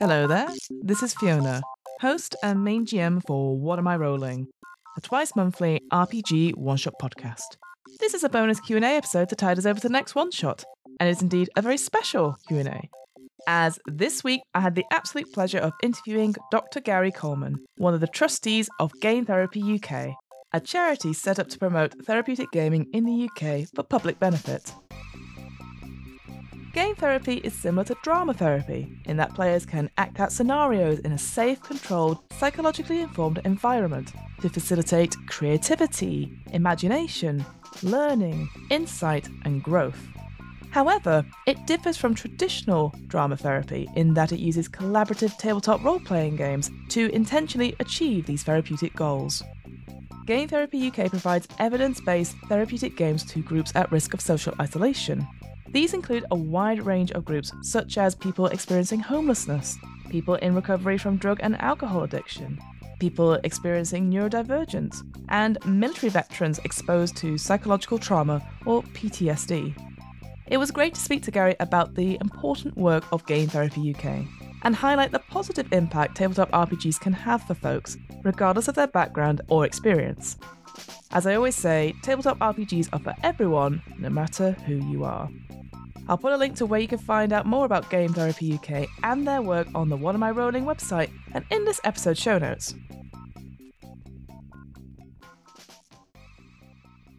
Hello there, this is Fiona, host and main GM for What Am I Rolling, a twice monthly RPG one-shot podcast. This is a bonus Q&A episode to tide us over to the next one-shot, and it's indeed a very special Q&A. As this week I had the absolute pleasure of interviewing Dr. Gary Coleman, one of the trustees of Game Therapy UK, a charity set up to promote therapeutic gaming in the UK for public benefit. Game therapy is similar to drama therapy in that players can act out scenarios in a safe, controlled, psychologically informed environment to facilitate creativity, imagination, learning, insight, and growth. However, it differs from traditional drama therapy in that it uses collaborative tabletop role playing games to intentionally achieve these therapeutic goals. Game Therapy UK provides evidence based therapeutic games to groups at risk of social isolation. These include a wide range of groups, such as people experiencing homelessness, people in recovery from drug and alcohol addiction, people experiencing neurodivergence, and military veterans exposed to psychological trauma or PTSD. It was great to speak to Gary about the important work of Game Therapy UK and highlight the positive impact tabletop RPGs can have for folks, regardless of their background or experience. As I always say, tabletop RPGs are for everyone, no matter who you are. I'll put a link to where you can find out more about Game Therapy UK and their work on the What Am I Rolling website and in this episode's show notes.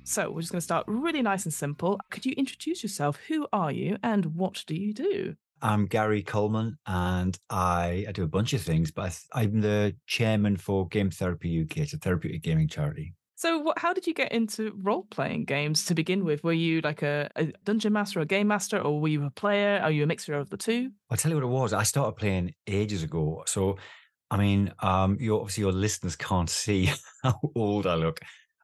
So, we're just going to start really nice and simple. Could you introduce yourself? Who are you and what do you do? I'm Gary Coleman, and I, I do a bunch of things, but I, am the chairman for Game Therapy UK. It's a therapeutic gaming charity. So, what, how did you get into role playing games to begin with? Were you like a, a, dungeon master, or a game master, or were you a player? Are you a mixture of the two? I'll tell you what it was. I started playing ages ago. So, I mean, um, you obviously your listeners can't see how old I look.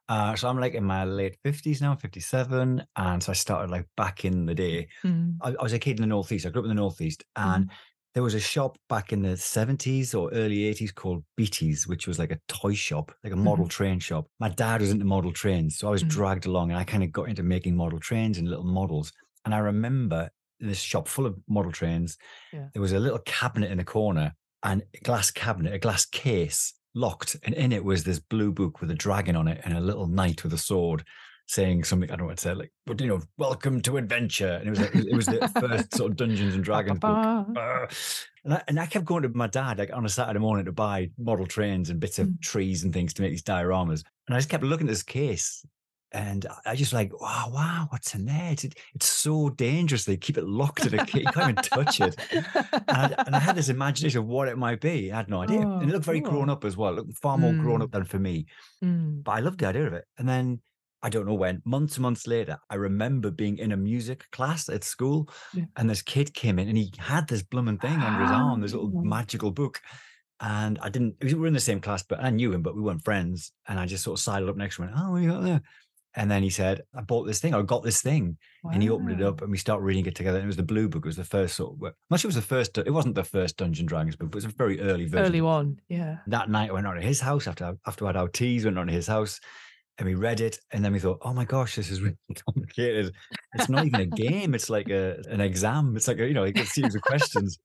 Uh, so I'm like in my late fifties now, fifty-seven, and so I started like back in the day. Mm. I, I, was a kid in the northeast. I grew up in the northeast, and mm there was a shop back in the 70s or early 80s called Beatties, which was like a toy shop, like a model mm-hmm. train shop. My dad was into model trains. So I was mm-hmm. dragged along and I kind of got into making model trains and little models. And I remember this shop full of model trains, yeah. there was a little cabinet in the corner and a glass cabinet, a glass case locked. And in it was this blue book with a dragon on it and a little knight with a sword saying something I don't know what to say, like, but you know, welcome to adventure. And it was like, it was the first sort of Dungeons and Dragons book. And, I, and I kept going to my dad like on a Saturday morning to buy model trains and bits of mm. trees and things to make these dioramas. And I just kept looking at this case. And I just like, wow, wow, what's in there? It's, it's so dangerous. They keep it locked in a case. You can't even touch it. And I, and I, had this imagination of what it might be. I had no idea. Oh, and it looked very cool. grown up as well. It looked far more mm. grown up than for me. Mm. But I loved the idea of it. And then I don't know when, months and months later, I remember being in a music class at school yeah. and this kid came in and he had this blooming thing under his arm, this little magical book. And I didn't, we were in the same class, but I knew him, but we weren't friends. And I just sort of sidled up next to him and Oh, what you got there? And then he said, I bought this thing, I got this thing. Wow. And he opened it up and we started reading it together. And it was the Blue Book. It was the first sort of, not sure it was the first, it wasn't the first Dungeon Dragons book, but it was a very early version. Early one, yeah. That night I went on to his house after, after I had our teas, went on to his house and we read it and then we thought oh my gosh this is really complicated it's not even a game it's like a an exam it's like a, you know like a series of questions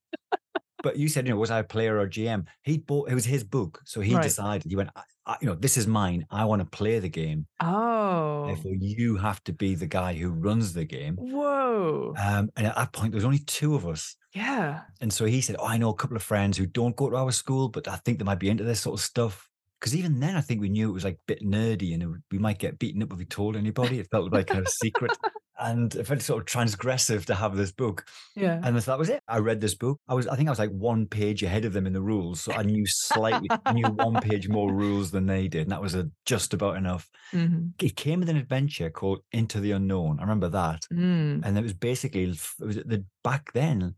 but you said you know was i a player or gm he bought it was his book so he right. decided he went I, I, you know this is mine i want to play the game. Oh. Therefore you have to be the guy who runs the game. Whoa. Um, and at that point there was only two of us. Yeah. And so he said oh i know a couple of friends who don't go to our school but i think they might be into this sort of stuff. Because even then I think we knew it was like a bit nerdy and would, we might get beaten up if we told anybody. It felt like a secret. And it felt sort of transgressive to have this book. Yeah. And that was it. I read this book. I was, I think I was like one page ahead of them in the rules. So I knew slightly, I knew one page more rules than they did. And that was a, just about enough. Mm-hmm. It came with an adventure called Into the Unknown. I remember that. Mm. And it was basically, it was the back then,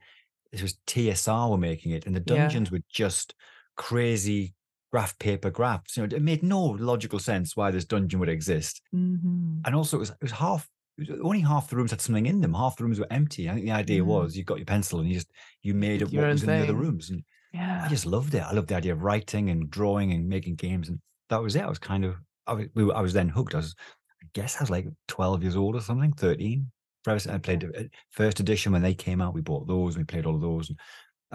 this was TSR were making it and the dungeons yeah. were just crazy graph paper graphs. You know, it made no logical sense why this dungeon would exist. Mm-hmm. And also, it was it was half. Was only half the rooms had something in them. Half the rooms were empty. I think the idea mm-hmm. was you got your pencil and you just you made up what was thing. in the other rooms. And yeah, I just loved it. I loved the idea of writing and drawing and making games, and that was it. I was kind of I was, we were, I was then hooked. I was, I guess I was like 12 years old or something, 13. I played uh, first edition when they came out. We bought those. We played all of those. I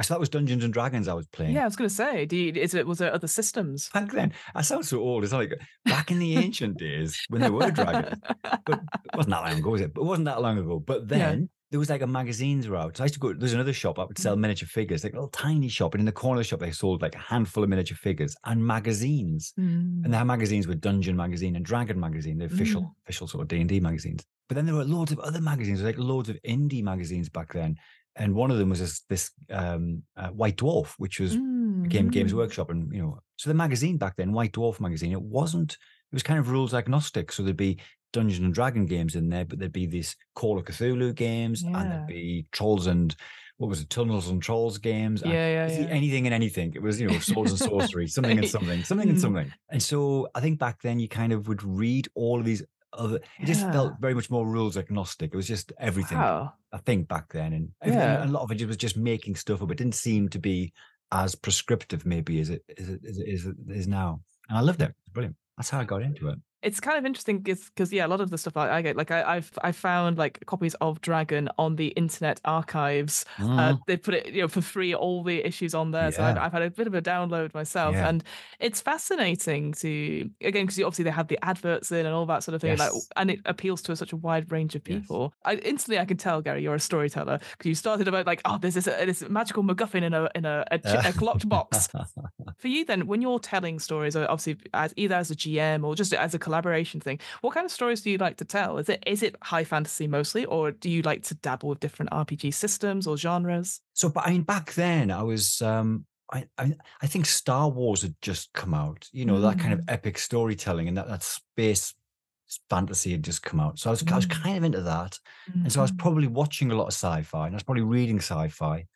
thought it was Dungeons and Dragons I was playing. Yeah, I was going to say, do you, is it was there other systems back then? I sound so old. It's like back in the ancient days when there were dragons, but it wasn't that long ago, was it? But it wasn't that long ago. But then yeah. there was like a magazines route. So I used to go. There's another shop I would sell mm. miniature figures, like a little tiny shop, and in the corner of the shop they sold like a handful of miniature figures and magazines. Mm. And had magazines were Dungeon magazine and Dragon magazine, the official mm. official sort of D and D magazines. But then there were loads of other magazines, like loads of indie magazines back then and one of them was this, this um, uh, White Dwarf, which was mm. Game Games mm. Workshop, and you know, so the magazine back then, White Dwarf magazine, it wasn't. It was kind of rules agnostic, so there'd be Dungeons and Dragon games in there, but there'd be these Call of Cthulhu games, yeah. and there'd be Trolls and what was it, Tunnels and Trolls games, yeah, yeah, yeah, anything and anything. It was you know swords and sorcery, something and something, something and mm. something. And so I think back then you kind of would read all of these other. It yeah. just felt very much more rules agnostic. It was just everything. Wow. I think back then, and yeah. a lot of it was just making stuff up. It didn't seem to be as prescriptive, maybe as it as it, as it is, it is now. And I loved it. It's brilliant. That's how I got into it it's kind of interesting because yeah, a lot of the stuff I, I get, like I, have I found like copies of Dragon on the Internet Archives. Mm. Uh, they put it you know for free, all the issues on there. Yeah. So I've, I've, had a bit of a download myself, yeah. and it's fascinating to again because obviously they have the adverts in and all that sort of thing, yes. like, and it appeals to such a wide range of people. Yes. I instantly I can tell Gary, you're a storyteller because you started about like oh there's this, uh, this magical MacGuffin in a in a, a, a locked box. for you then, when you're telling stories, obviously as either as a GM or just as a collaboration thing. What kind of stories do you like to tell? Is it is it high fantasy mostly, or do you like to dabble with different RPG systems or genres? So, but I mean, back then I was. um I, I, I think Star Wars had just come out, you know, mm. that kind of mm. epic storytelling and that, that space fantasy had just come out. So I was, mm. I was mm. kind of into that. Mm. And so I was mm-hmm. probably watching a lot of sci-fi and I was probably reading sci-fi.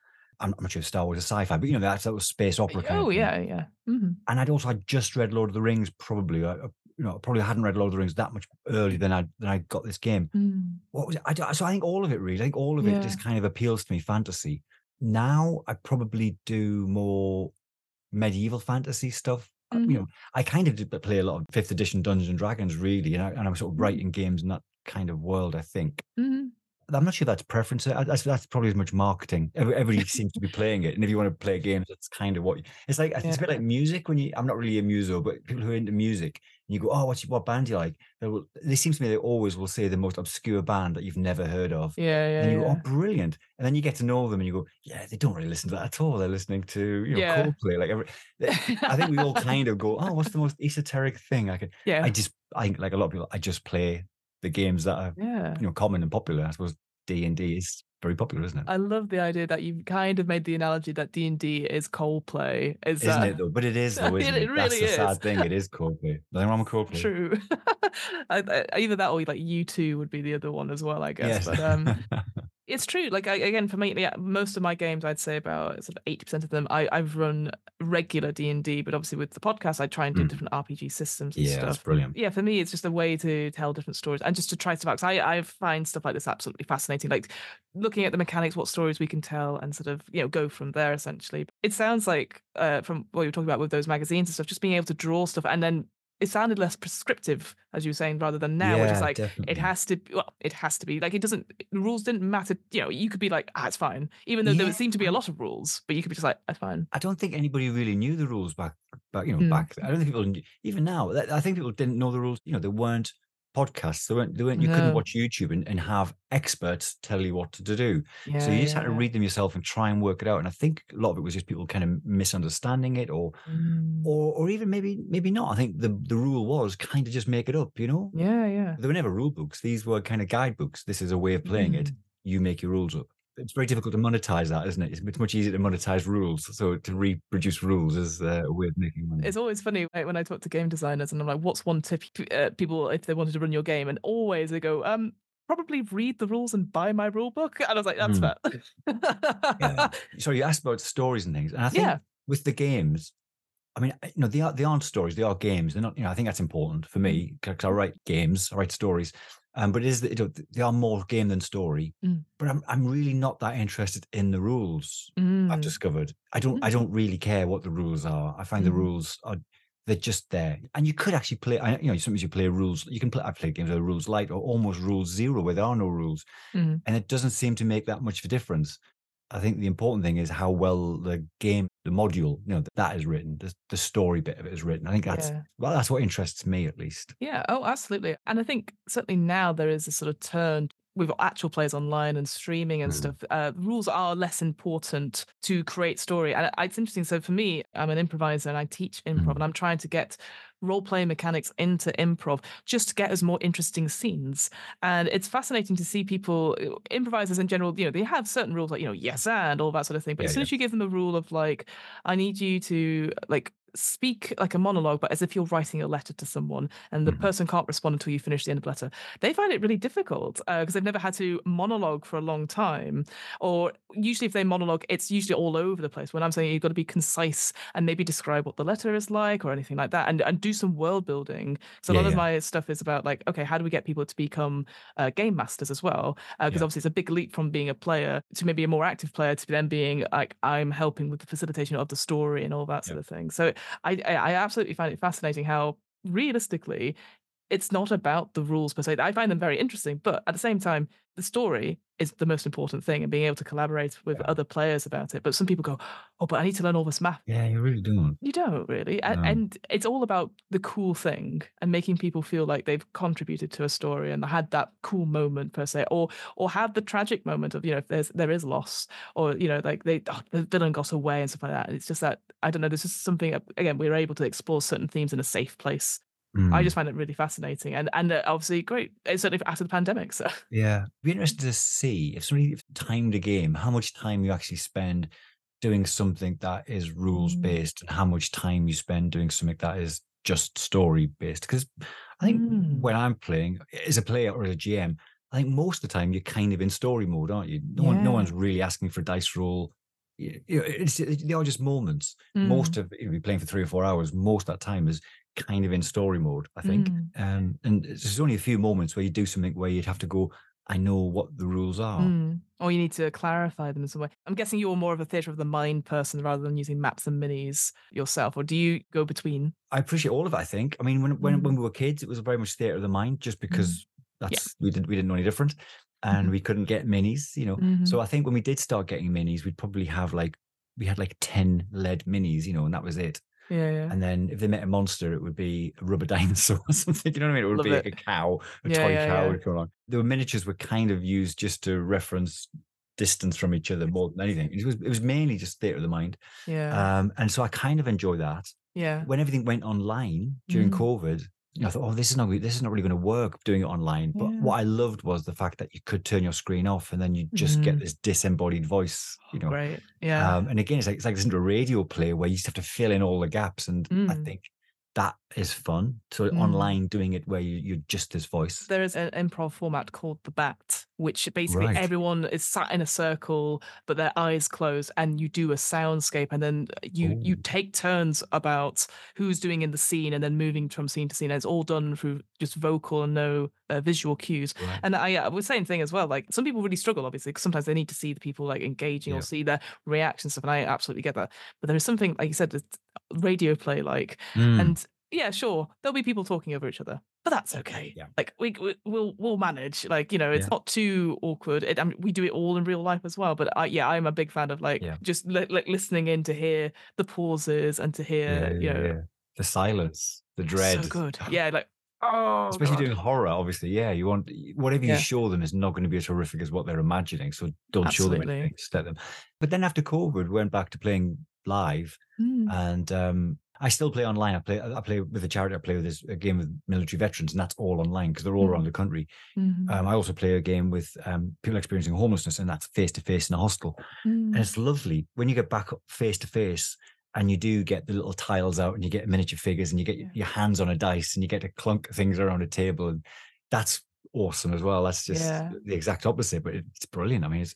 I'm, not sure if Star Wars is sci-fi, but you know, that, that was space opera. Kind oh, yeah, yeah. Mm-hmm. And I'd also, I just read Lord of the Rings probably uh, you know, probably hadn't read Lord of the Rings that much earlier than I than I got this game. Mm. What was it? I, so I think all of it really, I think all of yeah. it just kind of appeals to me. Fantasy. Now I probably do more medieval fantasy stuff. Mm-hmm. You know, I kind of did play a lot of fifth edition Dungeons and Dragons, really, and, I, and I'm sort of mm-hmm. writing games in that kind of world. I think. Mm-hmm. I'm not sure that's preference. Uh, that's, that's probably as much marketing. Everybody seems to be playing it, and if you want to play games, that's kind of what it's like. It's a bit like music. When you, I'm not really a muso, but people who are into music, and you go, "Oh, what's what band do you like?" They will. It seems to me they always will say the most obscure band that you've never heard of. Yeah, yeah. And you yeah. go, "Oh, brilliant!" And then you get to know them, and you go, "Yeah, they don't really listen to that at all. They're listening to you know yeah. Coldplay." Like, every, I think we all kind of go, "Oh, what's the most esoteric thing I could?" Yeah. I just, I like a lot of people. I just play the games that are yeah. you know common and popular. I suppose D and D is very popular, isn't it? I love the idea that you've kind of made the analogy that D and D is Coldplay, is, isn't uh, it though? But it is though, isn't it? it? Really That's the is. sad thing. It is Coldplay. Nothing wrong with Coldplay. True. Either that or like U2 would be the other one as well, I guess. Yes. But um, it's true. Like I, again, for me, yeah, most of my games, I'd say about sort of eighty percent of them, I, I've run regular D and D, but obviously with the podcast, I try and do mm. different RPG systems. And yeah, stuff. that's brilliant. Yeah, for me, it's just a way to tell different stories and just to try stuff out. I I find stuff like this absolutely fascinating. Like looking at the mechanics, what stories we can tell, and sort of you know go from there. Essentially, it sounds like uh, from what you were talking about with those magazines and stuff, just being able to draw stuff and then it sounded less prescriptive, as you were saying, rather than now, yeah, which is like definitely. it has to. Well, it has to be like it doesn't. The rules didn't matter. You know, you could be like, ah, it's fine, even though yeah. there seemed to be a lot of rules, but you could be just like, that's fine. I don't think anybody really knew the rules back, back you know, mm. back. I don't think people even now. I think people didn't know the rules. You know, they weren't podcasts. They weren't, they weren't you no. couldn't watch YouTube and, and have experts tell you what to do. Yeah, so you just yeah, had to read them yourself and try and work it out. And I think a lot of it was just people kind of misunderstanding it or mm. or or even maybe maybe not. I think the the rule was kind of just make it up, you know? Yeah, yeah. There were never rule books. These were kind of guidebooks. This is a way of playing mm. it. You make your rules up it's very difficult to monetize that, isn't it? It's, much easier to monetize rules. So to reproduce rules is uh, a way of making money. It's always funny when I talk to game designers and I'm like, "What's one tip uh, people if they wanted to run your game?" And always they go, "Um, probably read the rules and buy my rule book." And I was like, "That's mm. fair." yeah. So you asked about stories and things, and I think yeah. with the games, I mean, you know, they are they aren't stories; they are games. They're not. You know, I think that's important for me because I write games, I write stories. Um, but it is they are more game than story. Mm. But I'm I'm really not that interested in the rules. Mm. I've discovered I don't mm. I don't really care what the rules are. I find the mm. rules are they're just there. And you could actually play, I- you know, sometimes you play rules. You can play, I play games with rules light or almost rules zero where there are no rules. Mhm. And it doesn't seem to make that much of a difference. I think the important thing is how well the game, the module, you know, that is written, the, the story bit of it is written. I think that's, Yeah. well, that's what interests me at least. Yeah. Oh, absolutely. And I think certainly now there is a sort of turn we've with actual players online and streaming and Mm. stuff. Uh, rules are less important to create story. And it's interesting. So for me, I'm an improviser and I teach improv, Mm. and I'm trying to get role playing mechanics into improv just to get us more interesting scenes. And it's fascinating to see people, uh, improvisers in general, you know, they have certain rules like, you know, yes and all that sort of thing. But Yeah, as soon yeah. as you give them a rule of like, I need you to like speak like a monologue, but as if you're writing a letter to someone and the Mhm. person can't respond until you finish the end of the letter, they find it really difficult because they've never had to monologue for a long time. Or usually, if they monologue, it's usually all over the place. When I'm saying you've got to be concise and maybe describe what the letter is like or anything like that, and, and do some world building. So a Yeah, lot of my stuff is about like, okay, how do we get people to become uh, game masters as well? Because Yeah. obviously, it's a big leap from being a player to maybe a more active player to then being like, I'm helping with the facilitation of the story and all that sort of thing. So I, I absolutely find it fascinating how realistically it's not about the rules per se. I find them very interesting, but at the same time, the story is the most important thing and being able to collaborate with Yeah. other players about it. But some people go, Oh, but I need to learn all this math. Yeah, you really don't. You don't really. No. And it's all about the cool thing and making people feel like they've contributed to a story and had that cool moment per se, or or have the tragic moment of, you know, if there's there is loss, or you know, like they oh, the villain got away and stuff like that. And it's just that I don't know, there's just something again, we are able to explore certain themes in a safe place. I Mm. just find it really fascinating. And and uh, obviously great. It's certainly after the pandemic. So Yeah, be interested to see if somebody timed a game, how much time you actually spend doing something that is rules Mm. based, and how much time you spend doing something that is just story based. Because I think Mm. when I'm playing as a player or as a GM, I think most of the time you're kind of in story mode, aren't you? No one, no one's really asking for a dice roll. You know, it's, they are just moments. Mm. Most of if you're playing for three or four hours, most of that time is kind of in story mode. I think. Mm. Um, and there's only a few moments where you do something where you'd have to go, I know what the rules are. Mm. Or you need to clarify them in some way. I'm guessing you're more of a theatre of the mind person rather than using maps and minis yourself, or do you go between? I appreciate all of it, I think. I mean, when when, Mm. when we were kids, it was very much theatre of the mind, just because that's we didn't we didn't know any different. And Mhm. we couldn't get minis, you know. Mhm. So I think when we did start getting minis, we'd probably have like we had like 10 lead minis, you know, and that was it. Yeah, yeah. And then if they met a monster, it would be a rubber dinosaur or something. You know what I mean? It would Love be like it. a cow, a Yeah, toy yeah, cow yeah. would come along. The miniatures were kind of used just to reference distance from each other more than anything. It was it was mainly just theatre of the mind. yeah. Um, and so I kind of enjoy that. yeah. When everything went online during Mhm. COVID, I thought, oh, this is not this is not really going to work doing it online. But Yeah. what I loved was the fact that you could turn your screen off and then you just get Mhm. this disembodied voice, you know. Great. Yeah. Um, and again, it's like it's like listening to a radio play where you just have to fill in all the gaps, and I Mm. think that is fun. So Mm. online, doing it where you, you're just this voice. there is an improv format called the bat which basically Right. everyone is sat in a circle but their eyes closed and you do a soundscape and then you you take turns about who's doing in the scene and then moving from scene to scene and it's all done through just vocal and no uh, visual cues Right. and I, I was saying thing as well like some people really struggle obviously because sometimes they need to see the people like engaging Yeah. or see their reaction stuff and i absolutely get that but there is something like you said radio play like Mm. and yeah, sure, there'll be people talking over each other, but that's okay. Yeah. Like we, we we'll we'll manage. Like you know, it's Yeah. not too awkward. It, I mean, we do it all in real life as well. But I, yeah, I'm a big fan of like Yeah. just li- like listening in to hear the pauses and to hear you know the silence, the dread. so good. Yeah, like oh, Especially God. doing horror, obviously. Yeah, you want whatever you Yeah. show them is not going to be as horrific as what they're imagining. So don't show them anything. Just let them. But then after COVID, we went back to playing live, Mm, and um, I still play online. I play. I play with a charity. I play with this a game with military veterans, and that's all online because they're all Mm. around the country. mhm, Um, I also play a game with um, people experiencing homelessness, and that's face to face in a hostel. mm. And it's lovely when you get back face to face and you do get the little tiles out and you get miniature figures and you get Yeah. your hands on a dice and you get to clunk things around a table. And that's awesome as well. That's just Yeah. the exact opposite, but it's brilliant. I mean, it's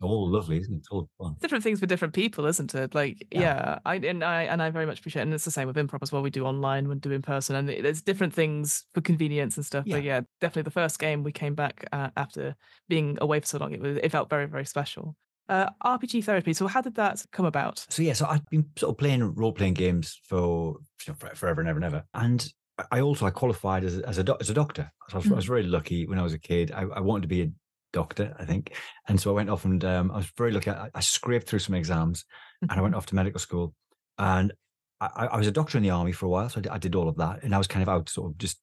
all lovely, isn't it? All fun. different things for different people, isn't it? Like, Yeah. yeah, I and I and I very much appreciate, it. and it's the same with improv as well. We do online, we do in person, and there's different things for convenience and stuff. But yeah, definitely the first game we came back uh, after being away for so long, it was it felt very very special. Uh, RPG therapy. So how did that come about? So yeah, so I've been sort of playing role playing games for forever and ever and ever, and I also I qualified as a, as a, do- as a doctor. So I was, mm. I was, very lucky when I was a kid. I, I, wanted to be a doctor, I think, and so I went off and um, I was very lucky. I, I, scraped through some exams, mm-hmm. and I went off to medical school, and I, I, was a doctor in the army for a while, so I did, I did all of that, and I was kind of out, sort of just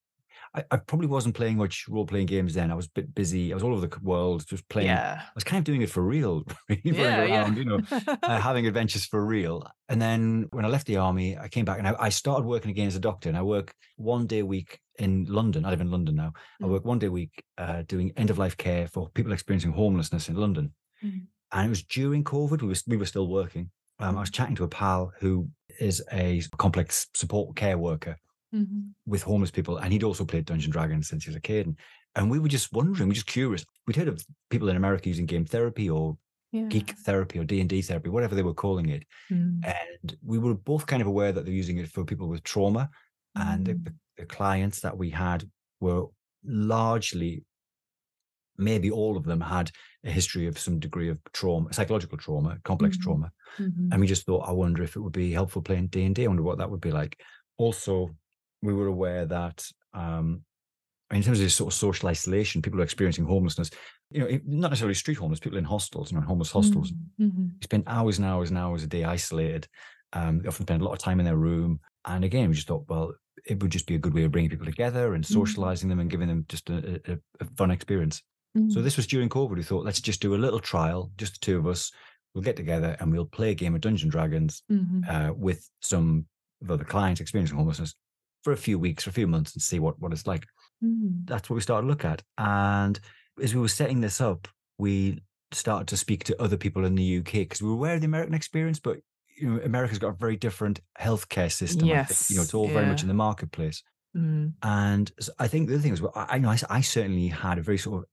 I, I, probably wasn't playing much role playing games then. I was a bit busy. I was all over the world, just playing. Yeah. I was kind of doing it for real, yeah, around, yeah. you know, uh, having adventures for real. And then when I left the army, I came back and I, started working again as a doctor. And I work one day a week in London. I live in London now. Mm. I work one day a week uh, doing end of life care for people experiencing homelessness in London. Mm. And it was during COVID. We were we were still working. Um, I was chatting to a pal who is a complex support care worker mm-hmm. with homeless people. And he'd also played Dungeon Dragons since he was a kid. And, and we were just wondering, we were just curious. We'd heard of people in America using game therapy or yeah. geek therapy or D&D therapy, whatever they were calling it. Mm. And we were both kind of aware that they're using it for people with trauma. Mm. And the, mm. the clients that we had were largely maybe all of them had a history of some degree of trauma, psychological trauma, complex mm-hmm. trauma. Mm-hmm. And we just thought, I wonder if it would be helpful playing D and D. I wonder what that would be like. Also, we were aware that um, in terms of sort of social isolation, people are experiencing homelessness. You know, not necessarily street homeless, people in hostels, you know, homeless hostels, mm-hmm. mm-hmm. spend hours and hours and hours a day isolated. Um, they often spend a lot of time in their room. And again, we just thought, well, it would just be a good way of bringing people together and mm-hmm. socializing them and giving them just a, a, a fun experience. Mm-hmm. So this was during COVID. We thought, let's just do a little trial, just the two of us. We'll get together and we'll play a game of Dungeon Dragons mm-hmm. uh, with some of other clients experiencing homelessness for a few weeks, for a few months, and see what what it's like. Mm. That's what we started to look at. And as we were setting this up, we started to speak to other people in the UK because we were aware of the American experience, but you know, America's got a very different healthcare system. Yes. You know, it's all yeah. very much in the marketplace. Mm. And I think the other thing is, well, I know I, I certainly had a very sort of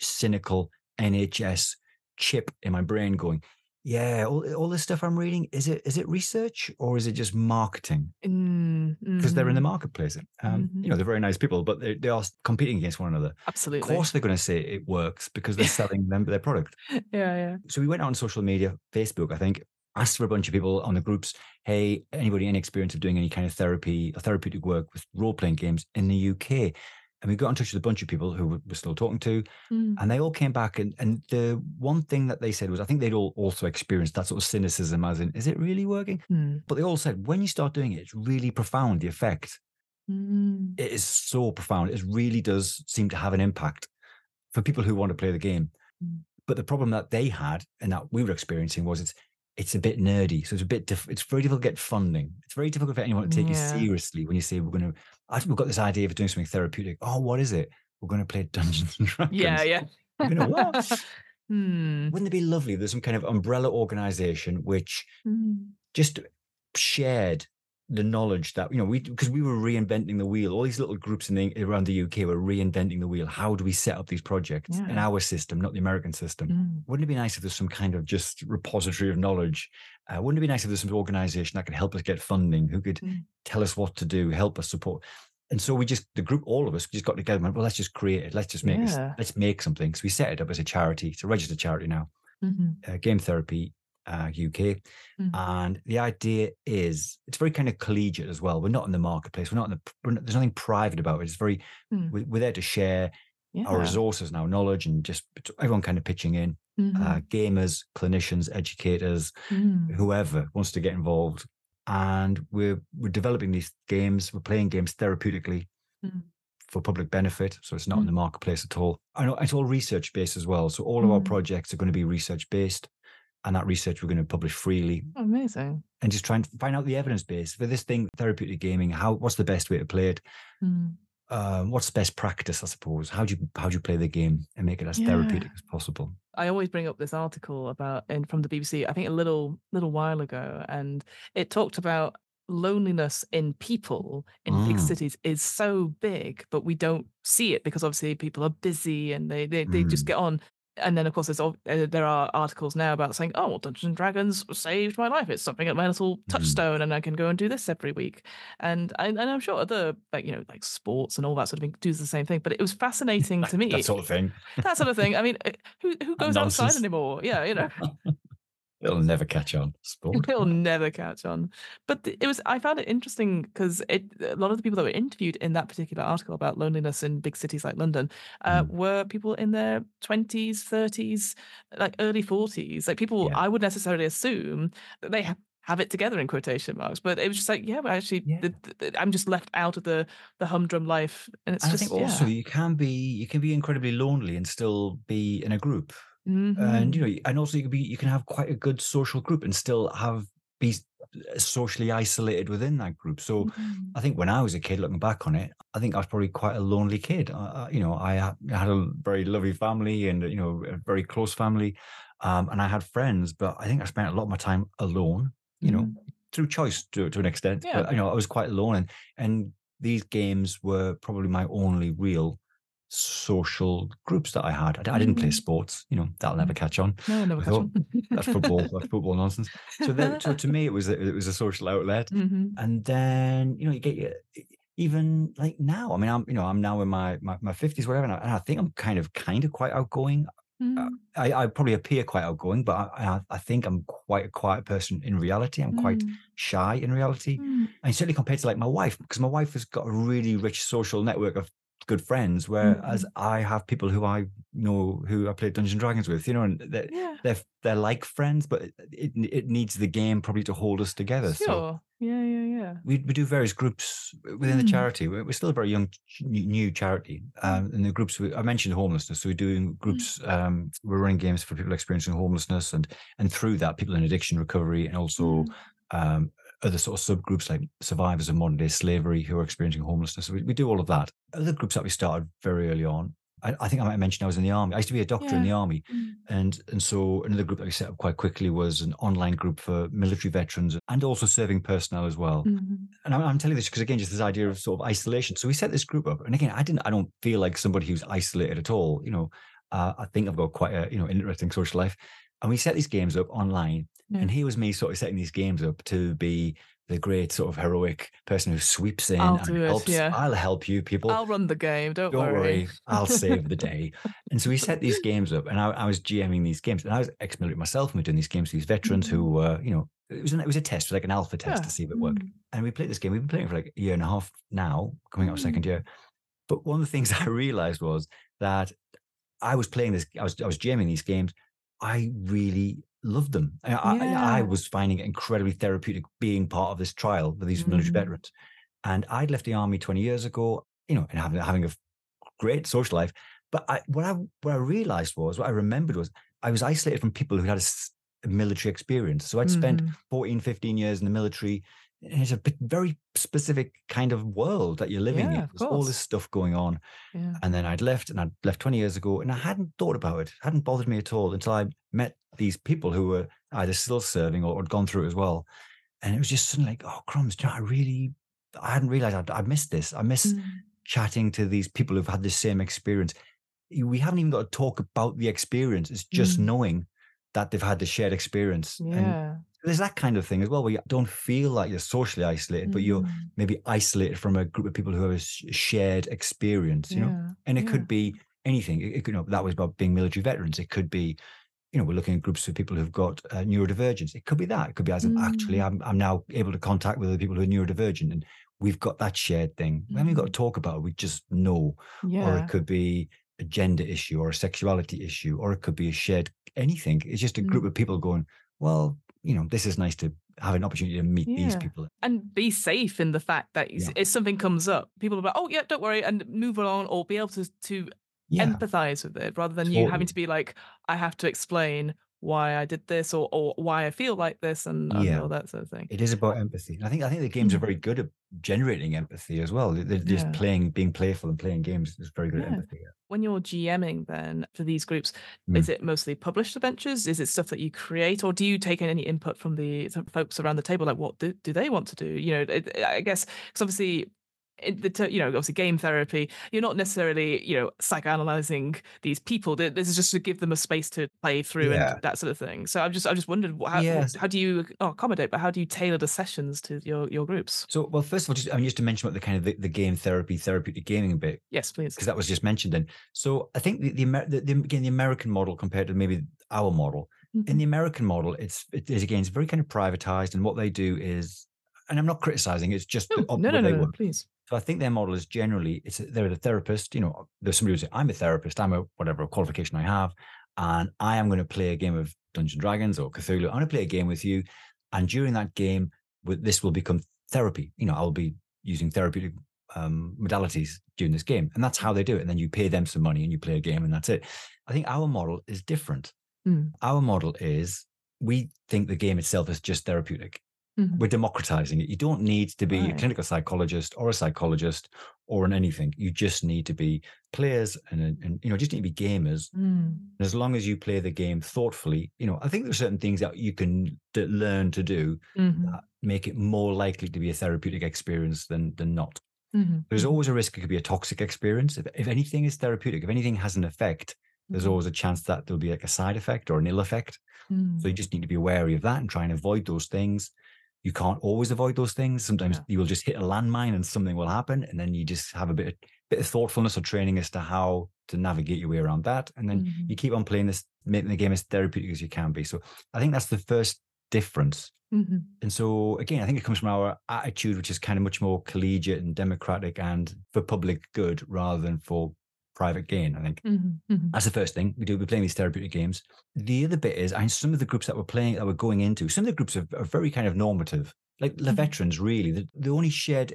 cynical NHS chip in my brain going, yeah all, all this stuff i'm reading is it is it research or is it just marketing because mm-hmm. they're in the mm-hmm. marketplace um, mm-hmm. you know they're very nice people but they, they are competing against one another absolutely of course they're going to say it works because they're selling them their product yeah yeah so we went out on social media facebook i think asked for a bunch of people on the groups hey anybody any experience of doing any kind of therapy or therapeutic work with role-playing games in the uk and we got in touch with a bunch of people who we're still talking to, mm. and they all came back. And, and the one thing that they said was, I think they'd all also experienced that sort of cynicism, as in, is it really working? Mm. But they all said, when you start doing it, it's really profound. The effect mm. it is so profound. It really does seem to have an impact for people who want to play the game. Mm. But the problem that they had and that we were experiencing was it's it's a bit nerdy. So it's a bit diff- it's very difficult to get funding. It's very difficult for anyone to take yeah. you seriously when you say we're going to. We've got this idea of doing something therapeutic. Oh, what is it? We're going to play Dungeons and Dragons. Yeah, yeah. You know what? hmm. Wouldn't it be lovely? There's some kind of umbrella organization which hmm. just shared the knowledge that you know we because we were reinventing the wheel all these little groups in the, around the uk were reinventing the wheel how do we set up these projects yeah. in our system not the american system mm. wouldn't it be nice if there's some kind of just repository of knowledge uh, wouldn't it be nice if there's some organization that could help us get funding who could mm. tell us what to do help us support and so we just the group all of us just got together and went well let's just create it let's just make yeah. let's make something so we set it up as a charity it's a registered charity now mm-hmm. uh, game therapy uh, UK. Mm. And the idea is it's very kind of collegiate as well. We're not in the marketplace. We're not in the, not, there's nothing private about it. It's very, mm. we're, we're, there to share yeah. our resources and our knowledge and just everyone kind of pitching in. Mm-hmm. Uh, gamers, clinicians, educators, mm. whoever wants to get involved. And we're, we're developing these games. We're playing games therapeutically mm. for public benefit. So it's not in the mm. marketplace at all. I know it's all research based as well. So all of our mm. projects are going to be research based and that research we're going to publish freely. Amazing. And just try and find out the evidence base for this thing, therapeutic gaming. How what's the best way to play it? Mm. Um, what's best practice, I suppose? How do you how do you play the game and make it as yeah. therapeutic as possible? I always bring up this article about in from the BBC, I think a little little while ago, and it talked about loneliness in people in mm. big cities is so big, but we don't see it because obviously people are busy and they they, they mm. just get on and then of course there's uh, there are articles now about saying oh well dungeons and dragons saved my life. It's something at my little Mm. touchstone and i can go and do this every week. And I, and i'm sure other like you know like sports and all that sort of thing do the same thing but it was fascinating to me. that sort of thing. that sort of thing. I mean uh, who who goes outside anymore? Yeah you know It'll never catch on. Sport. it'll never catch on but it was i found it interesting because it a lot of the people that were interviewed in that particular article about loneliness in big cities like london uh, Mm. were people in their 20s 30s like early 40s like people Yeah. i would necessarily assume that they ha- have it together in quotation marks but it was just like yeah but actually Yeah. the, the, i'm just left out of the the humdrum life and it's And I just think also yeah. you can be you can be incredibly lonely and still be in a group. Mhm. and you know and also you can be you can have quite a good social group and still have be socially isolated within that group so Mhm. i think when i was a kid looking back on it i think i was probably quite a lonely kid I, you know i had, a very lovely family and you know a very close family um, and i had friends but i think i spent a lot of my time alone you know Mhm. through choice to, to an extent Yeah. but you know i was quite alone and and these games were probably my only real social groups that i had i, I didn't play Mm. sports you know that'll never catch on no never I catch on. that's football. That's football nonsense. So then, so to me, it was a, it was a social outlet. Mhm. And then you know you get your, even like now. I mean, I'm you know I'm now in my my, my 50s, whatever, and I, and I think I'm kind of kind of quite outgoing. Mhm. I, I probably appear quite outgoing, but I, I think I'm quite a quiet person in reality. I'm quite Mm. shy in reality, Mm. and certainly compared to like my wife, because my wife has got a really rich social network of good friends. Whereas I have people who I know who I play Dungeons and Dragons with, you know, and they're, yeah they're they're like friends, but it, it needs the game probably to hold us together. So sure yeah yeah yeah we we do various groups within the Mm. charity. We're, we're still a very young new charity, um, and the groups we, I mentioned homelessness. So we're doing groups. Um, we're running games for people experiencing homelessness, and and through that, people in addiction recovery, and also Mm. um, other sort of subgroups like survivors of modern day slavery who are experiencing homelessness. We, we do all of that. Other groups that we started very early on. I, I think I might have mentioned I was in the army. I used to be a doctor in the army, Mm. and and so another group that we set up quite quickly was an online group for military veterans and also serving personnel as well. Mhm. And I'm, I'm telling you this because again, just this idea of sort of isolation. So we set this group up, and again, I didn't, I don't feel like somebody who's isolated at all. You know, uh, I think I've got quite a you know interesting social life, and we set these games up online. Yeah. And here was me sort of setting these games up to be the great sort of heroic person who sweeps in I'll and do it, helps. yeah. I'll help you, people. I'll run the game. Don't, Don't worry, I'll save the day. And so we set these games up, and I, I was GMing these games, and I was ex-military myself, and we we're doing these games for these veterans who were, you know, it was an, it was a test, like an alpha test to see if it worked. Mm. And we played this game. We've been playing it for like a year and a half now, coming up Mm. second year. But one of the things I realized was that I was playing this, I was I was GMing these games. I really loved them. I, I, I was finding it incredibly therapeutic being part of this trial with these military Mm. veterans. And I'd left the army 20 years ago, you know, and having having a great social life. But I, what I what I realized was, what I remembered was, I was isolated from people who had a military experience. So I'd spent Mhm. 14, 15 years in the military. And it's a bit, very specific kind of world that you're living Yeah, in. There's all this stuff going on. Yeah. And then I'd left and I'd left 20 years ago and I hadn't thought about it, hadn't bothered me at all until I met these people who were either still serving or had gone through it as well. And it was just suddenly like, oh, crumbs, you know, I really, I hadn't realized I'd, I'd missed this. I miss Mm. chatting to these people who've had the same experience. We haven't even got to talk about the experience. It's just Mm. knowing that they've had the shared experience. And Yeah. There's that kind of thing as well, where you don't feel like you're socially isolated, but you're Mm. maybe isolated from a group of people who have a shared experience, you know? And it yeah. could be anything. It, it could, you know, that was about being military veterans. It could be, you know, we're looking at groups of people who've got uh, neurodivergence. It could be that. It could be as in, actually, Mm. I'm, I'm now able to contact with other people who are neurodivergent and we've got that shared thing. We haven't got to talk about it. We just know. yeah. Or Mm. It could be a gender issue or a sexuality issue, or it could be a shared anything. It's just a group Mm. of people going, well, you know, this is nice to have an opportunity to meet these people. and be safe in the fact that Yeah. if something comes up, people are like, "Oh yeah, don't worry," and move on, or be able to to Yeah. empathize with it, rather than you having to be like, "I have to explain why I did this or or why I feel like this," and, and Yeah. all that sort of thing. It is about empathy. And I think I think the games are Mm. very good at generating empathy as well. They're just Yeah. playing, being playful and playing games is very good at Yeah. empathy. When you're GMing, then for these groups, Mm. is it mostly published adventures? Is it stuff that you create, or do you take in any input from the folks around the table? Like, what do, do they want to do? You know, it, I guess because obviously the ter- you know obviously game therapy you're not necessarily you know psychoanalyzing these people this is just to give them a space to play through Yeah. and that sort of thing so i've just i've just wondered how, Yes. how do you oh, accommodate but how do you tailor the sessions to your your groups So, well, first of all, just I mean, just to mention about the kind of the, the game therapy, therapeutic gaming bit, yes please because that was just mentioned. Then, so I think the the, Amer- the, the again the American model compared to maybe our model. Mm-hmm. In the American model, it's it is again it's very kind of privatized, and what they do is, and I'm not criticizing, it's just no, no, no, no, no, please So I think their model is generally it's they're a therapist. You know, there's somebody who say I'm a therapist. I'm a whatever qualification I have, and I am going to play a game of Dungeons and Dragons or Cthulhu. I'm going to play a game with you, and during that game, with this will become therapy. You know, I'll be using therapeutic um, modalities during this game, and that's how they do it. And then you pay them some money and you play a game, and that's it. I think our model is different. Mm. Our model is we think the game itself is just therapeutic Mhm. we're democratizing it. You don't need to be a clinical psychologist or a psychologist or an anything. You just need to be players and, and you know, just need to be gamers. Mm. And as long as you play the game thoughtfully, you know, I think there's certain things that you can d- learn to do Mhm. that make it more likely to be a therapeutic experience than than not. Mhm. There's Mhm. always a risk it could be a toxic experience. If, if anything is therapeutic, if anything has an effect, there's Mhm. always a chance that there'll be like a side effect or an ill effect. Mm. So you just need to be wary of that and try and avoid those things. You can't always avoid those things. Sometimes Yeah. you will just hit a landmine and something will happen, and then you just have a bit of, bit of thoughtfulness or training as to how to navigate your way around that. And then Mhm. you keep on playing this, making the game as therapeutic as you can be. So I think that's the first difference. Mhm. And so again, I think it comes from our attitude, which is kind of much more collegiate and democratic and for public good rather than for private gain. I think. Mhm. Mhm. That's the first thing we do. We're playing these therapeutic games. The other bit is, and some of the groups that we're playing, that we're going into, some of the groups are, are very kind of normative. Like the Mhm. veterans, really, the, the only shared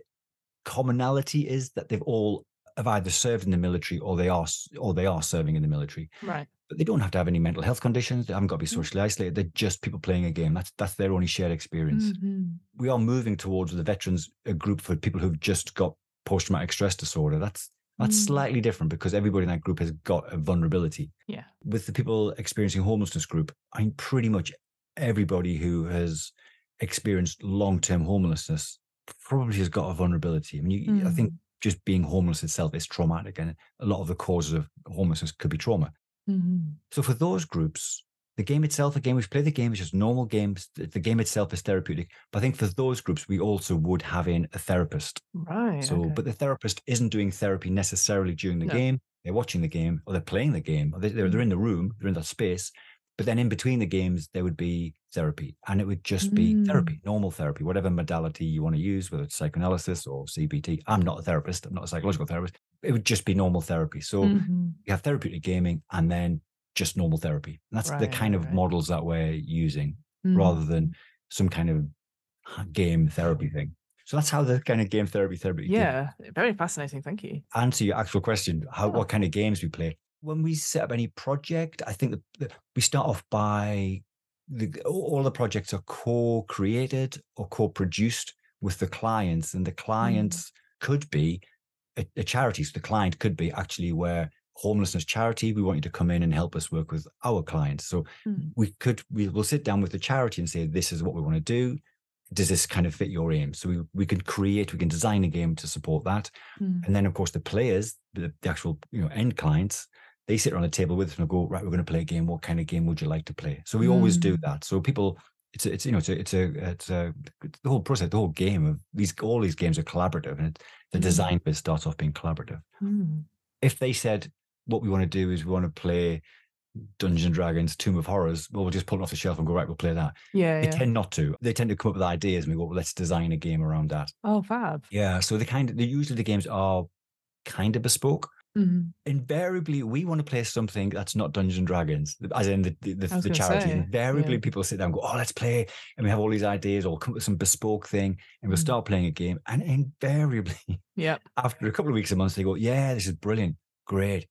commonality is that they've all have either served in the military or they are or they are serving in the military. right But they don't have to have any mental health conditions. They haven't got to be Mm. socially isolated. They're just people playing a game. That's that's their only shared experience. Mhm. We are moving towards the veterans a group for people who've just got post traumatic stress disorder. That's that's Mm. slightly different because everybody in that group has got a vulnerability yeah with the people experiencing homelessness group, I mean, pretty much everybody who has experienced long term homelessness probably has got a vulnerability. I mean, you, I think just being homeless itself is traumatic, and a lot of the causes of homelessness could be trauma. Mhm. So for those groups, the game itself, again, we play the game, it's just normal games. The the game itself is therapeutic. But I think for those groups, we also would have in a therapist. right So, okay. but the therapist isn't doing therapy necessarily during the No. game. They're watching the game or they're playing the game or they- they're, they're in the room, they're in that space. But then in between the games, there would be therapy and it would just be Mm. therapy, normal therapy, whatever modality you want to use, whether it's psychoanalysis or CBT. I'm not a therapist, I'm not a psychological therapist. It would just be normal therapy. So Mhm. you have therapeutic gaming and then just normal therapy. That's the kind right, of right. models that we're using Mhm. rather than some kind of game therapy thing. So that's how the kind of game therapy therapy yeah very fascinating thank you answer your actual question, how what kind of games we play. When we set up any project, I think that we start off by the, all the projects are co-created or co-produced with the clients, and the clients could be a, a charity. So the client could be actually where homelessness charity. We want you to come in and help us work with our clients. So Mm. we could we will sit down with the charity and say, this is what we want to do. Does this kind of fit your aim? So we we can create, we can design a game to support that. Mm. And then, of course, the players, the, the actual you know end clients, they sit around the table with us and go, right, we're going to play a game. What kind of game would you like to play? So we always do Mm. that. So people, it's it's you know, it's a, it's a, it's a it's the whole process, the whole game of these. All these games are collaborative, and it, the Mm. design bit starts off being collaborative. Mm. If they said what we want to do is we want to play Dungeons and Dragons, Tomb of Horrors, well, we'll just pull it off the shelf and go right, we'll play that. yeah, They yeah. tend not to. They tend to come up with ideas, and we go, well, let's design a game around that. oh fab Yeah. So the kind of the usually the games are kind of bespoke Mhm. invariably we want to play something that's not Dungeons and Dragons, as in the the, the, the charity. say, invariably, yeah. people sit down and go, "Oh, let's play," and we have all these ideas, or come up with some bespoke thing, and we'll Mm. start playing a game. And invariably, yeah, after a couple of weeks, a months, they go, "Yeah, this is brilliant, great.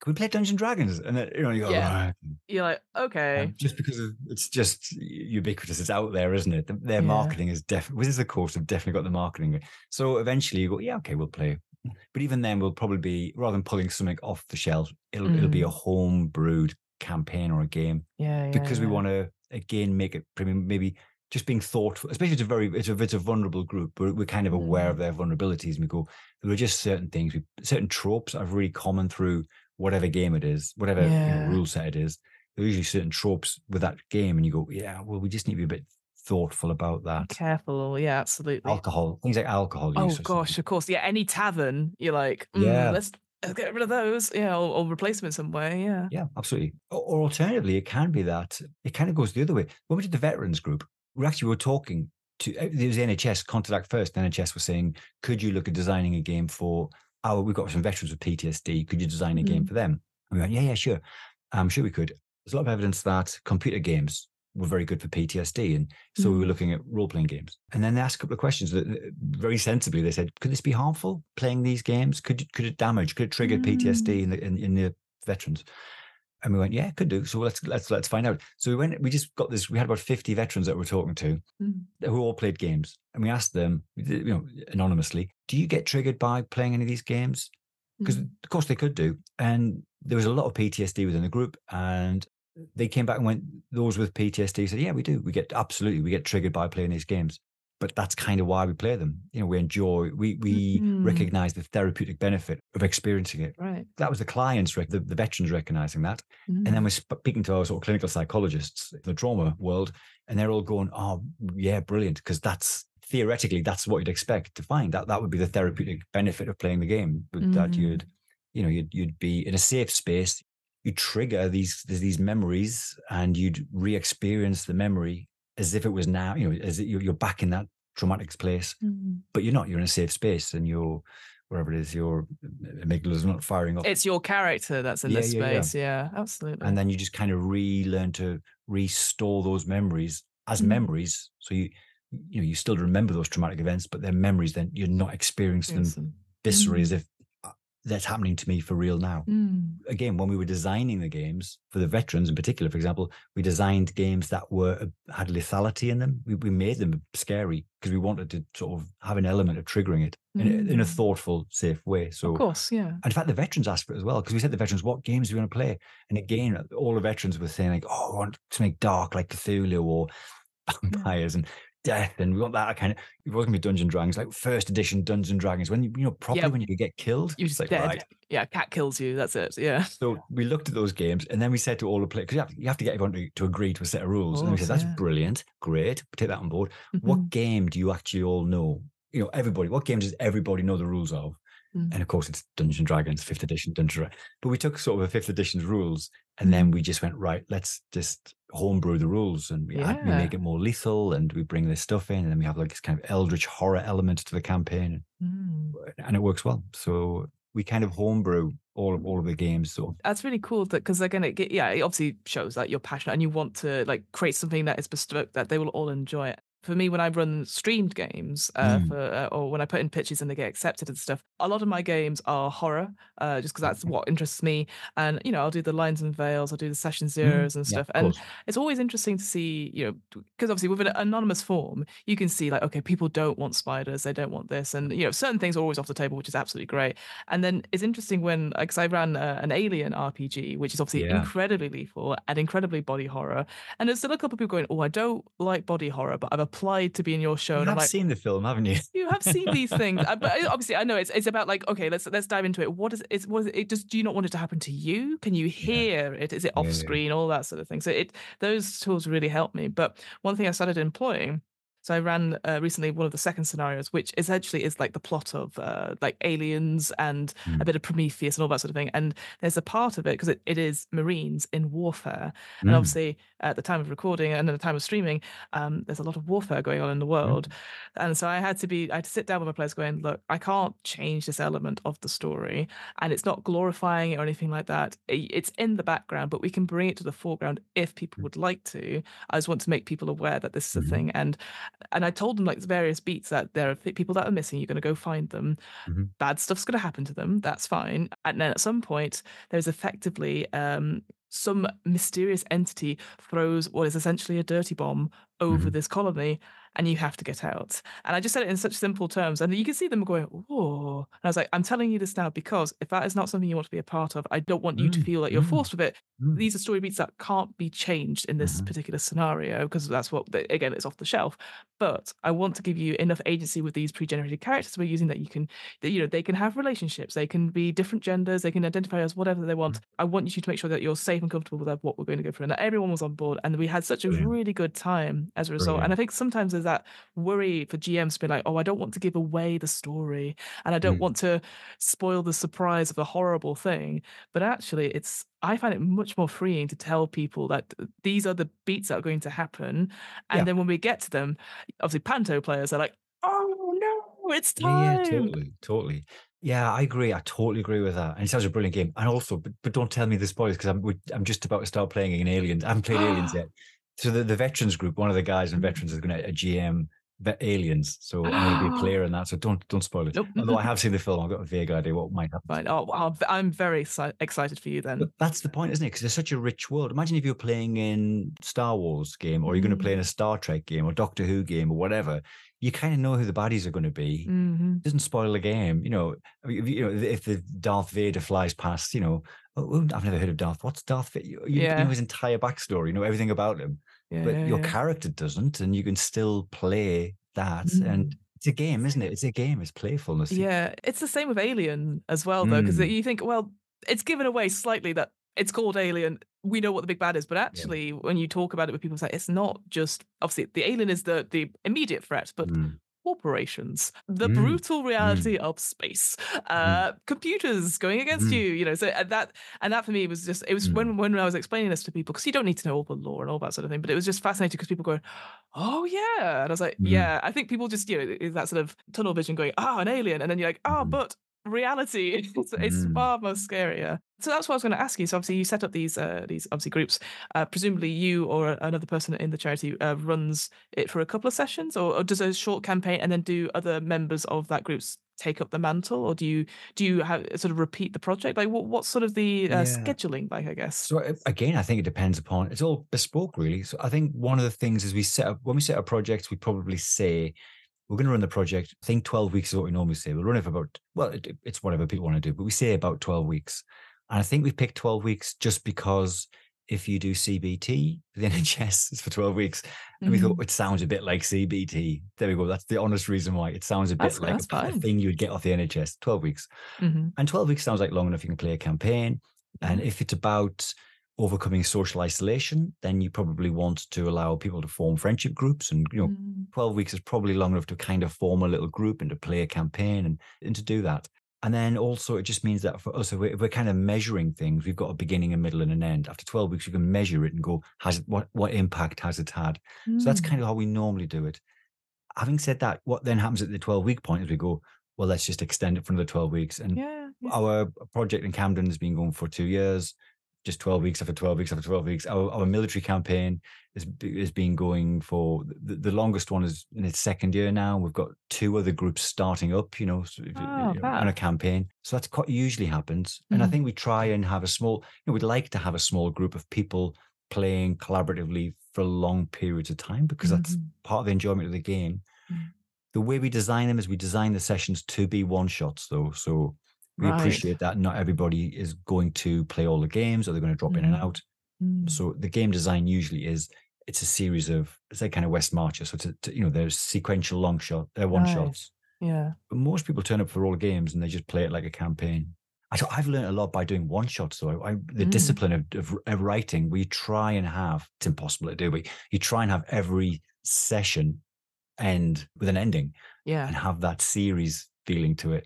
Can we play Dungeons and Dragons?" And then you know, you go, Yeah. You're like, okay. Um, just because of, it's just ubiquitous, it's out there, isn't it? The- Their Yeah. marketing is definitely, Wizards of course have definitely got the marketing. So eventually you go, yeah, okay, we'll play. But even then, we'll probably be rather than pulling something off the shelf, it'll it'll be a home brewed campaign or a game yeah, yeah. because we want to again make it maybe maybe just being thoughtful, especially it's a very it's a, it's a vulnerable group. We're, we're kind of aware Mm. of their vulnerabilities, and we go there are just certain things, we, certain tropes are really common through whatever game it is, whatever you know, rule set it is. There are usually certain tropes with that game, and you go, yeah, well, we just need to be a bit thoughtful about that. Careful. Yeah, absolutely. Alcohol, things like alcohol. Oh gosh, of course. Yeah, any tavern, you're like, mm, Yeah. let's, let's get rid of those. Yeah, or, or replace them in some way. Yeah. Yeah, absolutely. Or, or alternatively, it can be that it kind of goes the other way. When we did the veterans group, we actually were talking to uh, there was the NHS contact first. The NHS was saying, could you look at designing a game for our? We've got some veterans with PTSD. Could you design a game Mhm. for them? And we went, yeah, yeah, sure. I'm sure we could. There's a lot of evidence that computer games were very good for PTSD, and so we were Mm. looking at role playing games. And then they asked a couple of questions. That that very sensibly, they said, could this be harmful? Playing these games could could it damage? Could it trigger PTSD in the in, in the veterans? And we went, yeah, could do. So let's let's let's find out. So we went. We just got this. We had about fifty veterans that we we're talking to, Mm. who all played games, and we asked them, you know, anonymously, do you get triggered by playing any of these games? Because Mm. of course they could do. And there was a lot of PTSD within the group, and they came back and went, those with PTSD said, yeah, we do. We get absolutely, we get triggered by playing these games. But that's kind of why we play them. You know, we enjoy, we we Mhm. recognize the therapeutic benefit of experiencing it. Right. That was the clients, rec- the, the veterans recognizing that. And then Mm. we're speaking to our sort of clinical psychologists in the trauma world, and they're all going, "Oh, yeah, brilliant!" Because that's theoretically that's what you'd expect to find. That that would be the therapeutic benefit of playing the game. but That Mm. you'd, you know, you'd you'd be in a safe space. You trigger these these memories, and you'd re-experience the memory as if it was now. You know, as you're back in that traumatic place, Mm. but you're not. You're in a safe space, and you're wherever it is, your amygdala's not firing up. It's your character that's in Yeah, this yeah, yeah. space. Yeah, absolutely. and then you just kind of relearn to restore those memories as Mm. memories. So you you know you still remember those traumatic events, but they're memories. Then you're not experiencing them viscerally as Mm. if uh, that's happening to me for real now. Mm. Again, when we were designing the games for the veterans in particular, for example, we designed games that were uh, had lethality in them. We, we made them scary because we wanted to sort of have an element of triggering it in, a, in a Mm. thoughtful, safe way. So Of course, yeah. and in fact, the veterans asked for it as well because we said to the veterans, "What games do you want to play?" And again, all the veterans were saying like, "Oh, I want something dark like Cthulhu or vampires and death, and we want that kind of." It wasn't be Dungeon Dragons, like first edition Dungeons and Dragons when you you know properly Yeah. when you get killed. You're just like, dead. right. Yeah, cat kills you. That's it. Yeah. So we looked at those games, and then we said to all the players, because you have, you have to get everyone to, to agree to a set of rules. and we said, "That's yeah. brilliant, great, take that on board." What Mhm. game do you actually all know? You know, everybody. What games does everybody know the rules of? Mm. And of course, it's Dungeons and Dragons, fifth edition Dungeons. and Dra- But we took sort of a fifth edition's rules, and then Mm. we just went right. Let's just homebrew the rules, and we, add, we make it more lethal, and we bring this stuff in, and then we have like this kind of eldritch horror element to the campaign, Mm. and it works well. So we kind of homebrew all of all of the games. So That's really cool that because again, it get- yeah, it obviously shows that you're passionate and you want to like create something that is bespoke that they will all enjoy. For me, when I run streamed games, uh, Mm. for uh, or when I put in pitches and they get accepted and stuff, a lot of my games are horror, uh, just because that's what interests me. And you know, I'll do the lines and veils, I'll do the session zeros and Mm, yeah, stuff. of and course. it's always interesting to see, you know, because obviously with an anonymous form, you can see like, okay, people don't want spiders, they don't want this, and you know, certain things are always off the table, which is absolutely great. And then it's interesting when, because I ran uh, an Alien RPG, which is obviously Yeah. incredibly lethal and incredibly body horror, and there's still a couple of people going, oh, I don't like body horror, but I've applied to be in your show, you and I'm have like. seen the film, haven't you? You have seen these things, uh, but obviously, I know it's it's about like okay, let's let's dive into it. What is it's what is it? it Just do you not want it to happen to you? Can you hear it? Is it off yeah. screen? All that sort of thing. So it those tools really helped me. But one thing I started employing. So I ran uh, recently one of the second scenarios, which essentially is like the plot of uh, like aliens and Mm. a bit of Prometheus and all that sort of thing. And there's a part of it because it, it is Marines in warfare, and Mm. obviously at the time of recording and at the time of streaming, um, there's a lot of warfare going on in the world. And so I had to be, I had to sit down with my players going, look, I can't change this element of the story. And it's not glorifying it or anything like that. It's in the background, but we can bring it to the foreground if people would like to. I just want to make people aware that this is a Mhm. thing. And and I told them like the various beats that there are people that are missing. You're going to go find them. Mhm. Bad stuff's going to happen to them. That's fine. And then at some point, there's effectively um, some mysterious entity throws what is essentially a dirty bomb over Mhm. this colony and you have to get out. And I just said it in such simple terms. And you can see them going, whoa. And I was like, I'm telling you this now because if that is not something you want to be a part of, I don't want you to Mm, feel like you're mm, forced with it. mm. These are story beats that can't be changed in this Mhm. particular scenario because that's what, again, it's off the shelf. But I want to give you enough agency with these pre-generated characters we're using that you can, that, you know, they can have relationships, they can be different genders, they can identify as whatever they want. I want you to make sure that you're safe and comfortable with what we're going to go through, and that everyone was on board, and we had such a Brilliant. really good time as a result. And I think sometimes there's that worry for GMs to be like, oh, I don't want to give away the story, and I don't Mm. want to spoil the surprise of a horrible thing. But actually, it's I find it much more freeing to tell people that these are the beats that are going to happen, and Yeah. then when we get to them, obviously Panto players are like, oh no, it's time. yeah, totally, totally. Yeah, I agree. I totally agree with that. And it sounds a brilliant game. And also, but, but don't tell me the spoilers because I'm I'm just about to start playing in Aliens. I haven't played Aliens yet. So the, the veterans group, one of the guys in Mm. veterans is going to a GM ve- Aliens. So I'm going to be a player in that. So don't don't spoil it. Nope. Although I have seen the film, I've got a vague idea what might happen. Fine. Oh, I'm very exci- excited for you then. But that's the point, isn't it? Because it's such a rich world. Imagine if you're playing in Star Wars game, or you're going to play in a Star Trek game, or Doctor Who game, or whatever. You kind of know who the baddies are going to be. hmm It doesn't spoil the game. You know, if, you know, if the Darth Vader flies past, you know, I've never heard of Darth. What's Darth? You, you Yeah. know his entire backstory. You know everything about him, Yeah, but yeah, your yeah. character doesn't, and you can still play that. And it's a game, isn't it? It's a game. It's playfulness. Yeah, it's the same with Alien as well, though, because Mm. you think, well, it's given away slightly that it's called Alien. We know what the big bad is, but actually, when you talk about it with people, it's like it's not just obviously the alien is the the immediate threat, but Mm. Corporations, the Mm. brutal reality of space, uh, computers going against Mm. you, you know. So that and that for me was just it was Mm. when when I was explaining this to people because you don't need to know all the lore and all that sort of thing, but it was just fascinating because people going, oh yeah, and I was like, Mm. yeah, I think people just you know is that sort of tunnel vision going, oh, an alien, and then you're like, oh, Mhm. but reality is, is Mm. far more scarier. So that's what I was going to ask you. So obviously you set up these uh, these obviously groups. Uh, presumably you or another person in the charity uh, runs it for a couple of sessions, or, or does a short campaign and then do other members of that groups take up the mantle, or do you do you have sort of repeat the project? Like what what's sort of the uh, Yeah. scheduling like? I guess. So uh, again, I think it depends upon it's all bespoke, really. So I think one of the things is we set up when we set up projects, we probably say we're going to run the project. I think twelve weeks is what we normally say. We'll run it for about well, it, it's whatever people want to do, but we say about twelve weeks. And I think we picked twelve weeks just because if you do CBT, the NHS is for twelve weeks, and we Mhm. thought it sounds a bit like CBT. There we go. That's the honest reason why it sounds a bit That's- like that's a, thing you would get off the NHS. Twelve weeks. Mhm. And 12 weeks sounds like long enough. You can play a campaign. And Mhm. if it's about overcoming social isolation, then you probably want to allow people to form friendship groups. And, you know, Mm. 12 weeks is probably long enough to kind of form a little group and to play a campaign and, and to do that. And then also, it just means that for us, if we're, if we're kind of measuring things, we've got a beginning, a middle, and an end. After 12 weeks, you can measure it and go, has it, what, what impact has it had? So that's Mm. kind of how we normally do it. Having said that, what then happens at the 12 week point is we go, well, let's just extend it for another 12 weeks. And yeah. yeah. our project in Camden has been going for two years, just 12 weeks after 12 weeks after 12 weeks. Our, our military campaign has, has been going for the, the longest one is in its second year now. We've got two other groups starting up, you know, so if- Oh, on a campaign. So that's quite usually happens. And I Mhm. think we try and have a small, you know, we'd like to have a small group of people playing collaboratively for long periods of time because that's Mhm. part of the enjoyment of the game. Mm. The way we design them is we design the sessions to be one shots though. So we Right. appreciate that not everybody is going to play all the games or they're going to drop in and Mhm. out. Mm. So the game design usually is it's a series of it's like kind of West Marches. So it's a, t- you know there's sequential long shot, they're one Right. shots. Yeah. But most people turn up for all the games and they just play it like a campaign. I I've learned a lot by doing one shots though. I, the Mm. discipline of, of, of writing, we try and have. It's impossible to do, but you try and have every session end with an ending Yeah. and have that series feeling to it.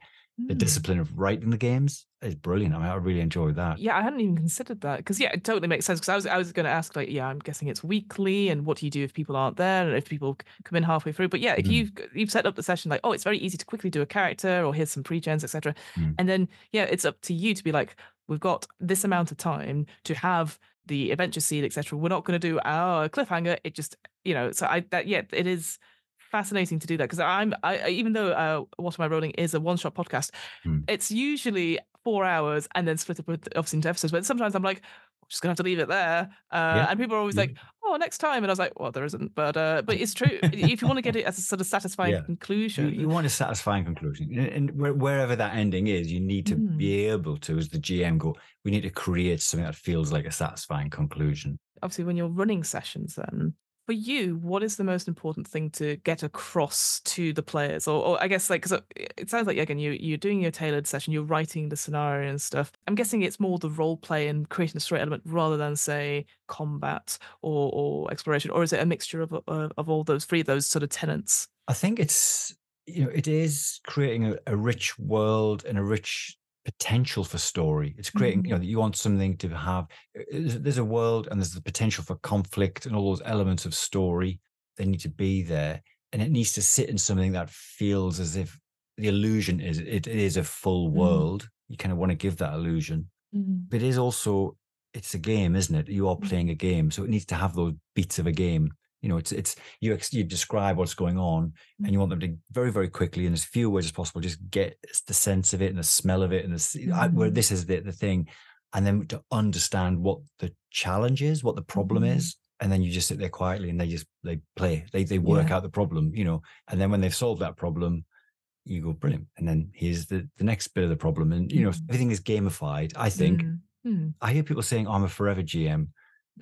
The Mm. discipline of writing the games is brilliant. I mean, I really enjoyed that. Yeah, I hadn't even considered that because yeah, it totally makes sense. Because I was I was going to ask like, yeah, I'm guessing it's weekly, and what do you do if people aren't there, and if people come in halfway through? But yeah, if Mm. you've you've set up the session like, oh, it's very easy to quickly do a character, or here's some pre-gens, etc. Mm. And then yeah, it's up to you to be like, we've got this amount of time to have the adventure seed, etc. We're not going to do our cliffhanger. It just you know, so I that yeah, it is fascinating to do that because I'm I even though uh, what am I rolling is a one shot podcast, Mm. it's usually four hours and then split up with obviously into episodes. But sometimes I'm like, I'm just gonna have to leave it there. Uh, Yeah, And people are always yeah. like, oh, next time. And I was like, well, there isn't. But uh, but it's true. if you want to get it as a sort of satisfying Yeah. conclusion, You, you want a satisfying conclusion, and, and wherever that ending is, you need to Mm. be able to, as the GM, go. We need to create something that feels like a satisfying conclusion. obviously when you're running sessions then for you what is the most important thing to get across to the players? Or, or i guess like because uh, it sounds like again you, you're doing your tailored session you're writing the scenario and stuff. I'm guessing it's more the role play and creating a story element rather than say combat or, or exploration or is it a mixture of, of, of all those three those sort of tenants I think it's you know it is creating a, a rich world and a rich potential for story. It's creating you know that you want something to have. uh, There's, a world and there's the potential for conflict and all those elements of story. They need to be there, and it needs to sit in something that feels as if the illusion is it is a full Mm. world. You kind of want to give that illusion, but it is also it's a game, isn't it? You are Mm. playing a game, so it needs to have those beats of a game. You know, it's it's you ex- you describe what's going on, and you want them to very very quickly in as few words as possible just get the sense of it and the smell of it and the I- where this is the, the thing, and then to understand what the challenge is, what the problem Mhm. is. And then you just sit there quietly and they just they play. They they work Yeah. out the problem, you know. And then when they've solved that problem, you go brilliant. And then here's the the next bit of the problem. And you know, Mhm. everything is gamified. I think Mm. Mm. I hear people saying, oh, I'm a forever GM.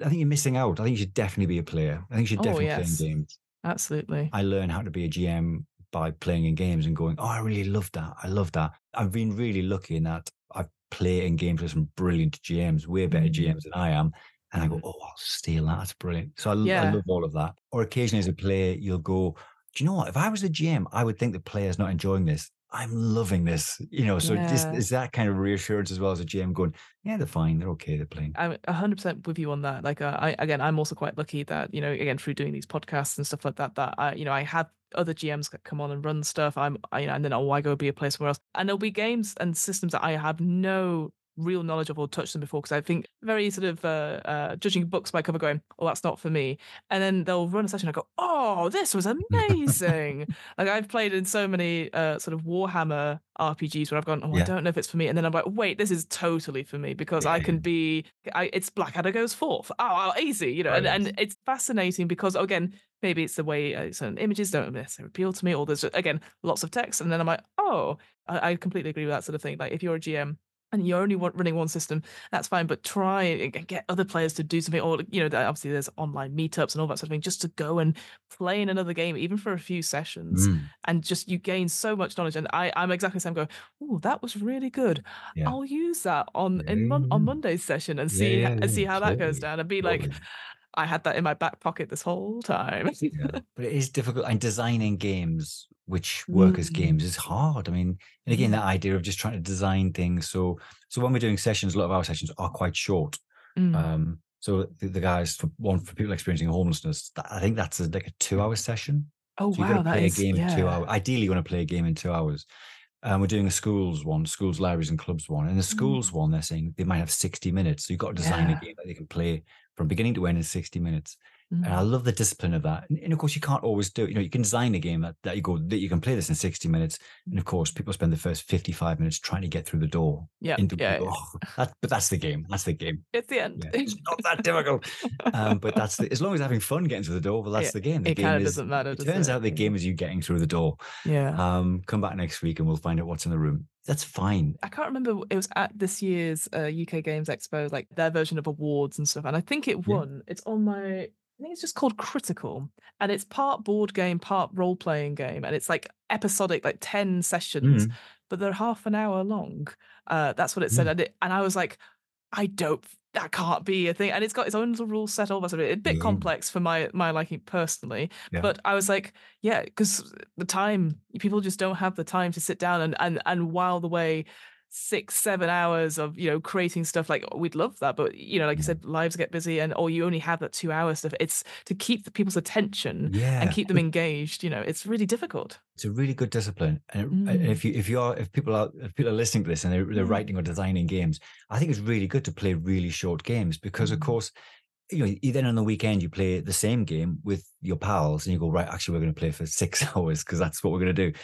I think you're missing out. I think you should definitely be a player. I think you should Oh, definitely yes. play in games. absolutely I learned how to be a GM by playing in games and going, oh, I really love that. I love that. I've been really lucky in that I play in games with some brilliant GMs, way better Mhm. GMs than I am. And I go, Mhm. oh, I'll steal that. That's brilliant. So I, Yeah. love all of that. Or occasionally as a player, you'll go, do you know what? If I was a GM, I would think the player's not enjoying this. I'm loving this. You know, so just Yeah. is that kind of reassurance as well as a GM going, yeah, they're fine. They're okay. They're playing. I'm hundred percent with you on that. Like, uh, I again, I'm also quite lucky that you know, again, through doing these podcasts and stuff like that, that I, you know, I have other GMs that come on and run stuff. I'm, I, you know, and then oh, I go be a place somewhere else, and there'll be games and systems that I have no real knowledge of or touched them before because I think very sort of uh, uh, judging books by cover, going, oh, that's not for me, and then they'll run a session. I go, oh, this was amazing. like I've played in so many uh, sort of Warhammer RPGs where I've gone, oh, I don't know if it's for me, and then I'm like, wait, this is totally for me because I can yeah. be I, it's Blackadder goes forth. Oh, oh, easy, you know, and, and it's fascinating because again, maybe it's the way uh, certain images don't necessarily appeal to me, or there's again lots of text, and then I'm like, oh, I, I completely agree with that sort of thing. Like if you're a GM and you're only wa- running one system, that's fine, but try and get other players to do something, or you know, obviously there's online meetups and all that sort of thing, just to go and play in another game, even for a few sessions, Mm, and just you gain so much knowledge. And I, I'm exactly the same. Go, oh, that was really good. Yeah. I'll use that on in mon- on Monday's session and see Yeah, and see how that goes down, and be like. I had that in my back pocket this whole time. yeah. But it is difficult. And designing games which work as Mm. games is hard. I mean, and again, that idea of just trying to design things. So, so when we're doing sessions, a lot of our sessions are quite short. Mm. Um, so the, the guys for one for people experiencing homelessness, that, I think that's a, like a two-hour session. oh So wow, got to play is a game in two hours. Ideally, you want to play a game in two hours. Um, we're doing a schools one, schools, libraries, and clubs one. And the schools one, they're saying they might have 60 minutes. So you've got to design Mm. Yeah. a game that they can play from beginning to end in 60 minutes. And I Mm. love the discipline of that. And, and of course, you can't always do it. You know, you can design a game that, that you go that you can play this in 60 minutes. And of course, people spend the first 55 minutes trying to get through the door. Yeah, Into yeah, oh, that, but that's the game. That's the game. It's the end. Yeah. It's not that difficult. Um, but that's the, as long as having fun getting through the door, well, that's Yeah, the game. The it game is, doesn't matter, It does turns it? out the game is you getting through the door. yeah. Um, come back next week and we'll find out what's in the room. That's fine. I can't remember. It was at this year's uh, UK Games Expo, like their version of awards and stuff. And I think it Yeah. won. It's on my. I think it's just called Critical, and it's part board game, part role playing game, and it's like episodic, like ten sessions, Mm. but they're half an hour long. Uh, that's what it said, Yeah. and, it, and I was like, I don't. That can't be a thing, and it's got its own little rules set. Of. It's a bit Yeah. complex for my my liking personally, Yeah. but I was like, yeah, because the time people just don't have the time to sit down and and and while the way six seven hours of you know creating stuff like we'd love that but you know like you Yeah. said lives get busy and or you only have that two hour stuff it's to keep the people's attention Yeah. and keep them engaged you know it's really difficult it's a really good discipline. And, Mm. if you if you are if people are if people are listening to this and they're, they're Mm. writing or designing games, I think it's really good to play really short games because of Mm. course, you know, then on the weekend you play the same game with your pals and you go, right, actually we're going to play for six hours because that's what we're going to do.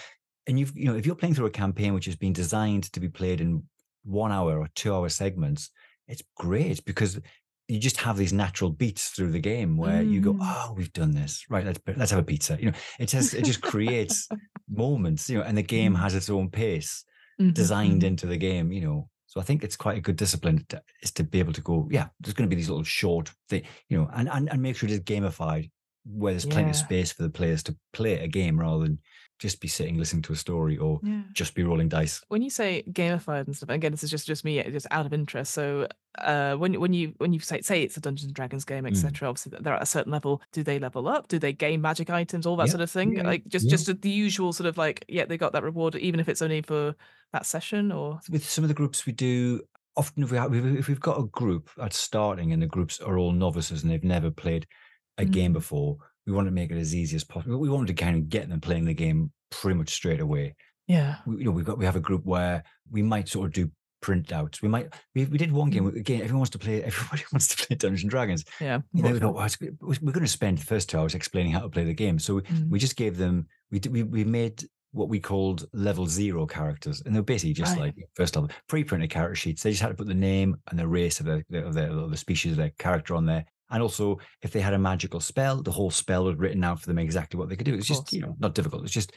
And you've you know, if you're playing through a campaign which has been designed to be played in one hour or two hour segments, it's great because you just have these natural beats through the game where you go, Mm. oh, we've done this, right? Let's let's have a pizza. You know, it just it just creates moments, you know, and the game Mm. has its own pace Mhm, designed mhm. into the game, you know. So I think it's quite a good discipline to, is to be able to go, yeah, there's going to be these little short thing, you know, and and, and make sure it is gamified where there's plenty of space for the players to play a game rather than just be sitting listening to a story or Yeah. just be rolling dice. When you say gamified and stuff, again, this is just just me, just out of interest. So, uh, when when you when you say say it's a Dungeons and Dragons game, Mm. etc. Obviously, they're at a certain level. Do they level up? Do they gain magic items? All that Yeah, sort of thing. yeah, Like just yeah. just the usual sort of like, yeah, they got that reward, even if it's only for that session. Or with some of the groups we do often if we have, if we've got a group at starting and the groups are all novices and they've never played a game Mm. before we wanted to make it as easy as possible we wanted to kind of get them playing the game pretty much straight away. Yeah, we, you know we've got we have a group where we might sort of do printouts. We might we, we did one game again everyone wants to play everybody wants to play dungeons and dragons. Yeah, you know, we unfortunately. well, we're going to spend the first two hours explaining how to play the game. So we, Mm. we just gave them we did, we, we made what we called level zero characters and they're basically just Right. like first level pre-printed character sheets. They just had to put the name and the race of the of the, of the species of their character on there and also if they had a magical spell the whole spell was written out for them exactly what they could do it's just you know not difficult it's just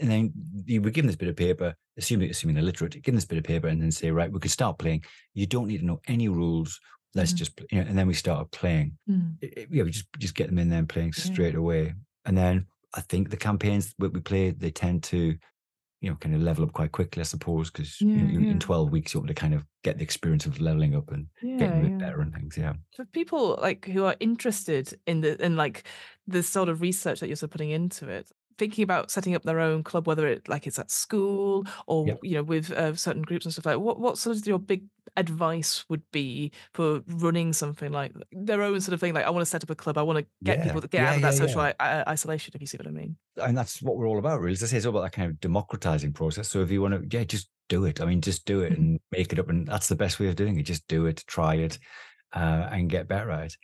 and then you would give them this bit of paper assuming assuming they're literate give them this bit of paper and then say right we could start playing you don't need to know any rules let's Mhm. just you know, and then we started playing Mm. it- it- yeah, we just just get them in there and playing Yeah. straight away. And then I think the campaigns that we play, they tend to, you know, kind of level up quite quickly, I suppose, because Yeah, in, yeah. in 12 weeks, you're able to kind of get the experience of leveling up and yeah, getting a bit better and things. Yeah. for people like who are interested in the in like the sort of research that you're sort of putting into it thinking about setting up their own club whether it like it's at school or Yep. you know with uh, certain groups and stuff like what what sort of your big advice would be for running something like their own sort of thing like i want to set up a club i want to get Yeah, people to get yeah, out of that yeah, social i- isolation if you see what i mean And that's what we're all about, really. As I say, it's all about that kind of democratizing process. So if you want to, yeah, just do it. I mean, just do it Mhm. and make it up. And that's the best way of doing it. Just do it, try it, uh, and get better at it.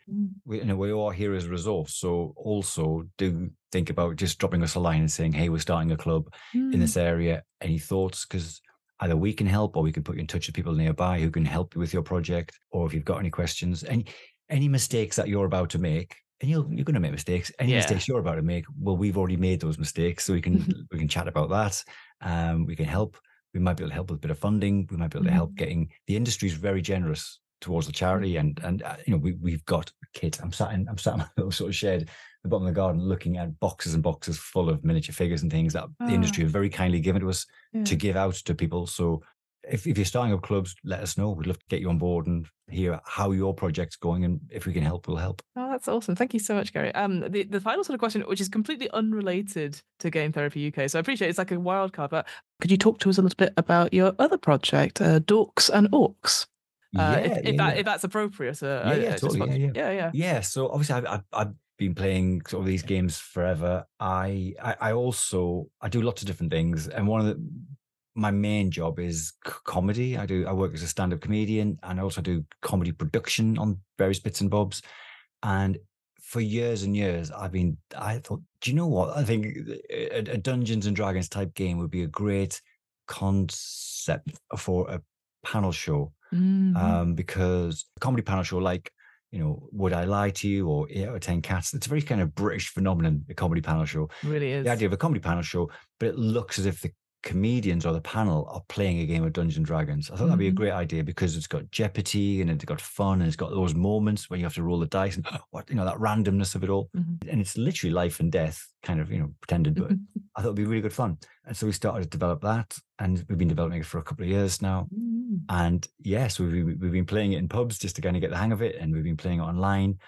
we, you know, we all are here as a resource. So also do think about just dropping us a line and saying, "Hey, we're starting a club in Mm. this area. Any thoughts?" Because either we can help, or we can put you in touch with people nearby who can help you with your project. Or if you've got any questions, any any mistakes that you're about to make, and you'll, you're going to make mistakes. Any Yeah. mistakes you're about to make, well, we've already made those mistakes, so we can we can chat about that. Um, we can help. We might be able to help with a bit of funding. We might be able to help Mhm. getting the industry is very generous towards the charity and and uh, you know we we've got kits. I'm sat in I'm sat in my little sort of shed at the bottom of the garden looking at boxes and boxes full of miniature figures and things that the industry Ah. have very kindly given to us Yeah. to give out to people. So if, if you're starting up clubs, let us know. We'd love to get you on board and hear how your project's going and if we can help, we'll help. Oh, that's awesome. Thank you so much, Gary. Um, the, the final sort of question, which is completely unrelated to Game Therapy UK, so I appreciate it's like a wild card, but could you talk to us a little bit about your other project, uh, Dorks and Orcs? Uh, if, if, that, if that's appropriate. Uh, Yeah, yeah, I just totally, want- yeah, yeah, yeah. Yeah, so obviously I've, I've, I've been playing sort of these games forever. I, I I also I do lots of different things, and one of the my main job is comedy. I do I work as a stand up comedian, and I also do comedy production on various bits and bobs. And for years and years, I've been I thought, do you know what? I think a, a Dungeons and Dragons type game would be a great concept for a panel show Mhm. um, because a comedy panel show like you know would i lie to you or eight out of ten cats it's a very kind of british phenomenon a comedy panel show really is. the idea of a comedy panel show but it looks as if the comedians or the panel are playing a game of dungeons and dragons i thought that'd be a Mhm. great idea because it's got jeopardy and it's got fun and it's got those moments where you have to roll the dice and what you know that randomness of it all Mhm. and it's literally life and death kind of you know pretended but i thought it'd be really good fun and so we started to develop that and we've been developing it for a couple of years now Mhm. And yes, we've, we've been playing it in pubs just to kind of get the hang of it, and we've been playing it online.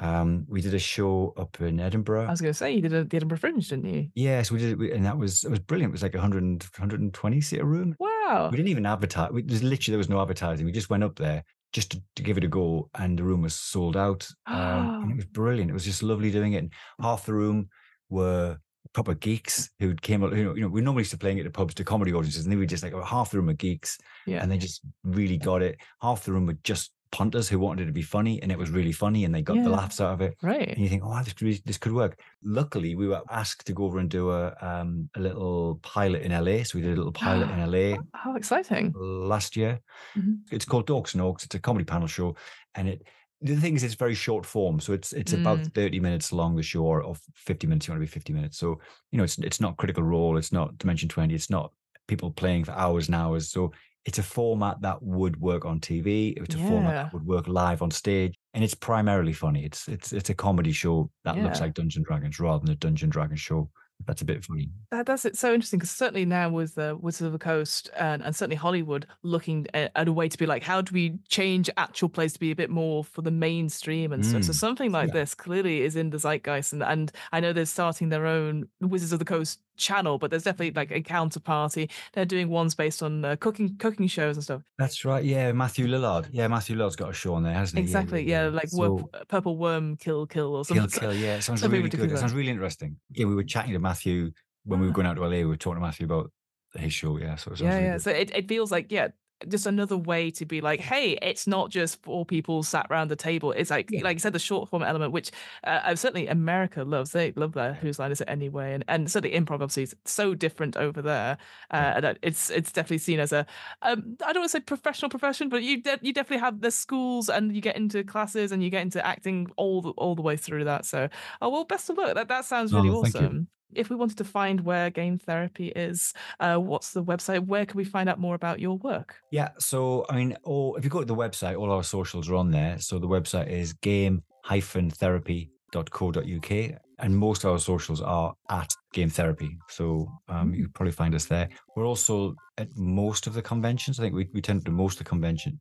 Um, we did a show up in Edinburgh. I was going to say, you did a, the Edinburgh Fringe, didn't you? yes, we did, it, we- and that was it was brilliant. It was like a 100, 120 seat room. Wow. We didn't even advertise. We, there's literally there was no advertising. We just went up there just to, to give it a go, and the room was sold out. Um, and it was brilliant. It was just lovely doing it. And half the room were proper geeks who came up. You know, you know, we're normally used to playing it at pubs to comedy audiences, and they were just like oh, half the room were geeks, Yeah. and they just really got it. Half the room were just punters who wanted it to be funny, and it was really funny, and they got the laughs out of it. right. And you think, oh, this could, this could work. Luckily, we were asked to go over and do a um, a little pilot in LA. So we did a little pilot in LA How exciting. last year. Mhm. It's called Dorks and Orcs. It's a comedy panel show, and it the thing is, it's very short form, so it's it's about Mm. thirty minutes long. The show, or of fifty minutes. You want to be fifty minutes. So you know, it's it's not Critical Role. It's not Dimension Twenty. It's not people playing for hours and hours. So it's a format that would work on TV. It's a format that would work live on stage, and it's primarily funny. It's it's it's a comedy show that looks like Dungeon Dragons rather than a Dungeon Dragon show. That's a bit funny. That, that's it's so interesting because certainly now with uh, Wizards of the Coast and, and certainly Hollywood looking at, at a way to be like, how do we change actual plays to be a bit more for the mainstream and stuff? So Mm, something like yeah. this clearly is in the zeitgeist, and and I know they're starting their own Wizards of the Coast channel, but there's definitely like a counterparty. They're doing ones based on uh, cooking cooking shows and stuff. That's right. Yeah, Matthew Lillard. Yeah, Matthew Lillard's got a show on there, hasn't he? Exactly, yeah, like wor- Purple Worm Kill Kill or something. Kill, Kill. yeah, it sounds something really good. It sounds really interesting. Yeah, we were chatting to Matthew when we were going out to LA. We were talking to Matthew about his show. Yeah, so yeah really yeah good. so it, it feels like yeah just another way to be like hey it's not just four people sat around the table. It's like Yeah. like you said the short form element which uh, certainly america loves they love that whose line is it anyway? And, and certainly improv obviously is so different over there uh, that it's it's definitely seen as a um, i don't want to say professional profession but you de- you definitely have the schools and you get into classes and you get into acting all the, all the way through that so oh well best of luck. That, that sounds really Oh, awesome if we wanted to find where game therapy is uh, what's the website? Where can we find out more about your work? Yeah, so I mean, all if you go to the website, all our socials are on there. So the website is game-therapy.co.uk, and most of our socials are at Game Therapy. So um, you probably find us there. We're also at most of the conventions. I think we, we tend to do most of the conventions.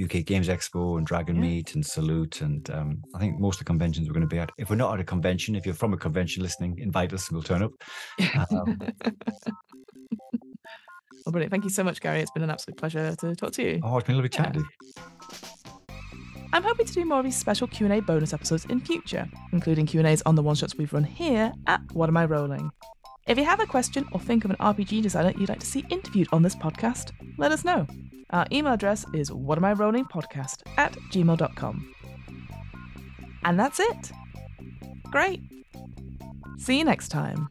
UK Games Expo and Dragon Yeah. Meet and Salute, and um, I think most of the conventions we're going to be at. If we're not at a convention, if you're from a convention listening, invite us and we'll turn up. Um, Well, brilliant. Thank you so much, Gary. It's been an absolute pleasure to talk to you. Oh, it's been a lovely chat, dude. I'm hoping to do more of these special Q&A bonus episodes in future, including Q&As on the one-shots we've run here at What Am I Rolling? If you have a question or think of an RPG designer you'd like to see interviewed on this podcast, let us know. Our email address is whatamirollingpodcast at gmail.com. And that's it. Great. See you next time.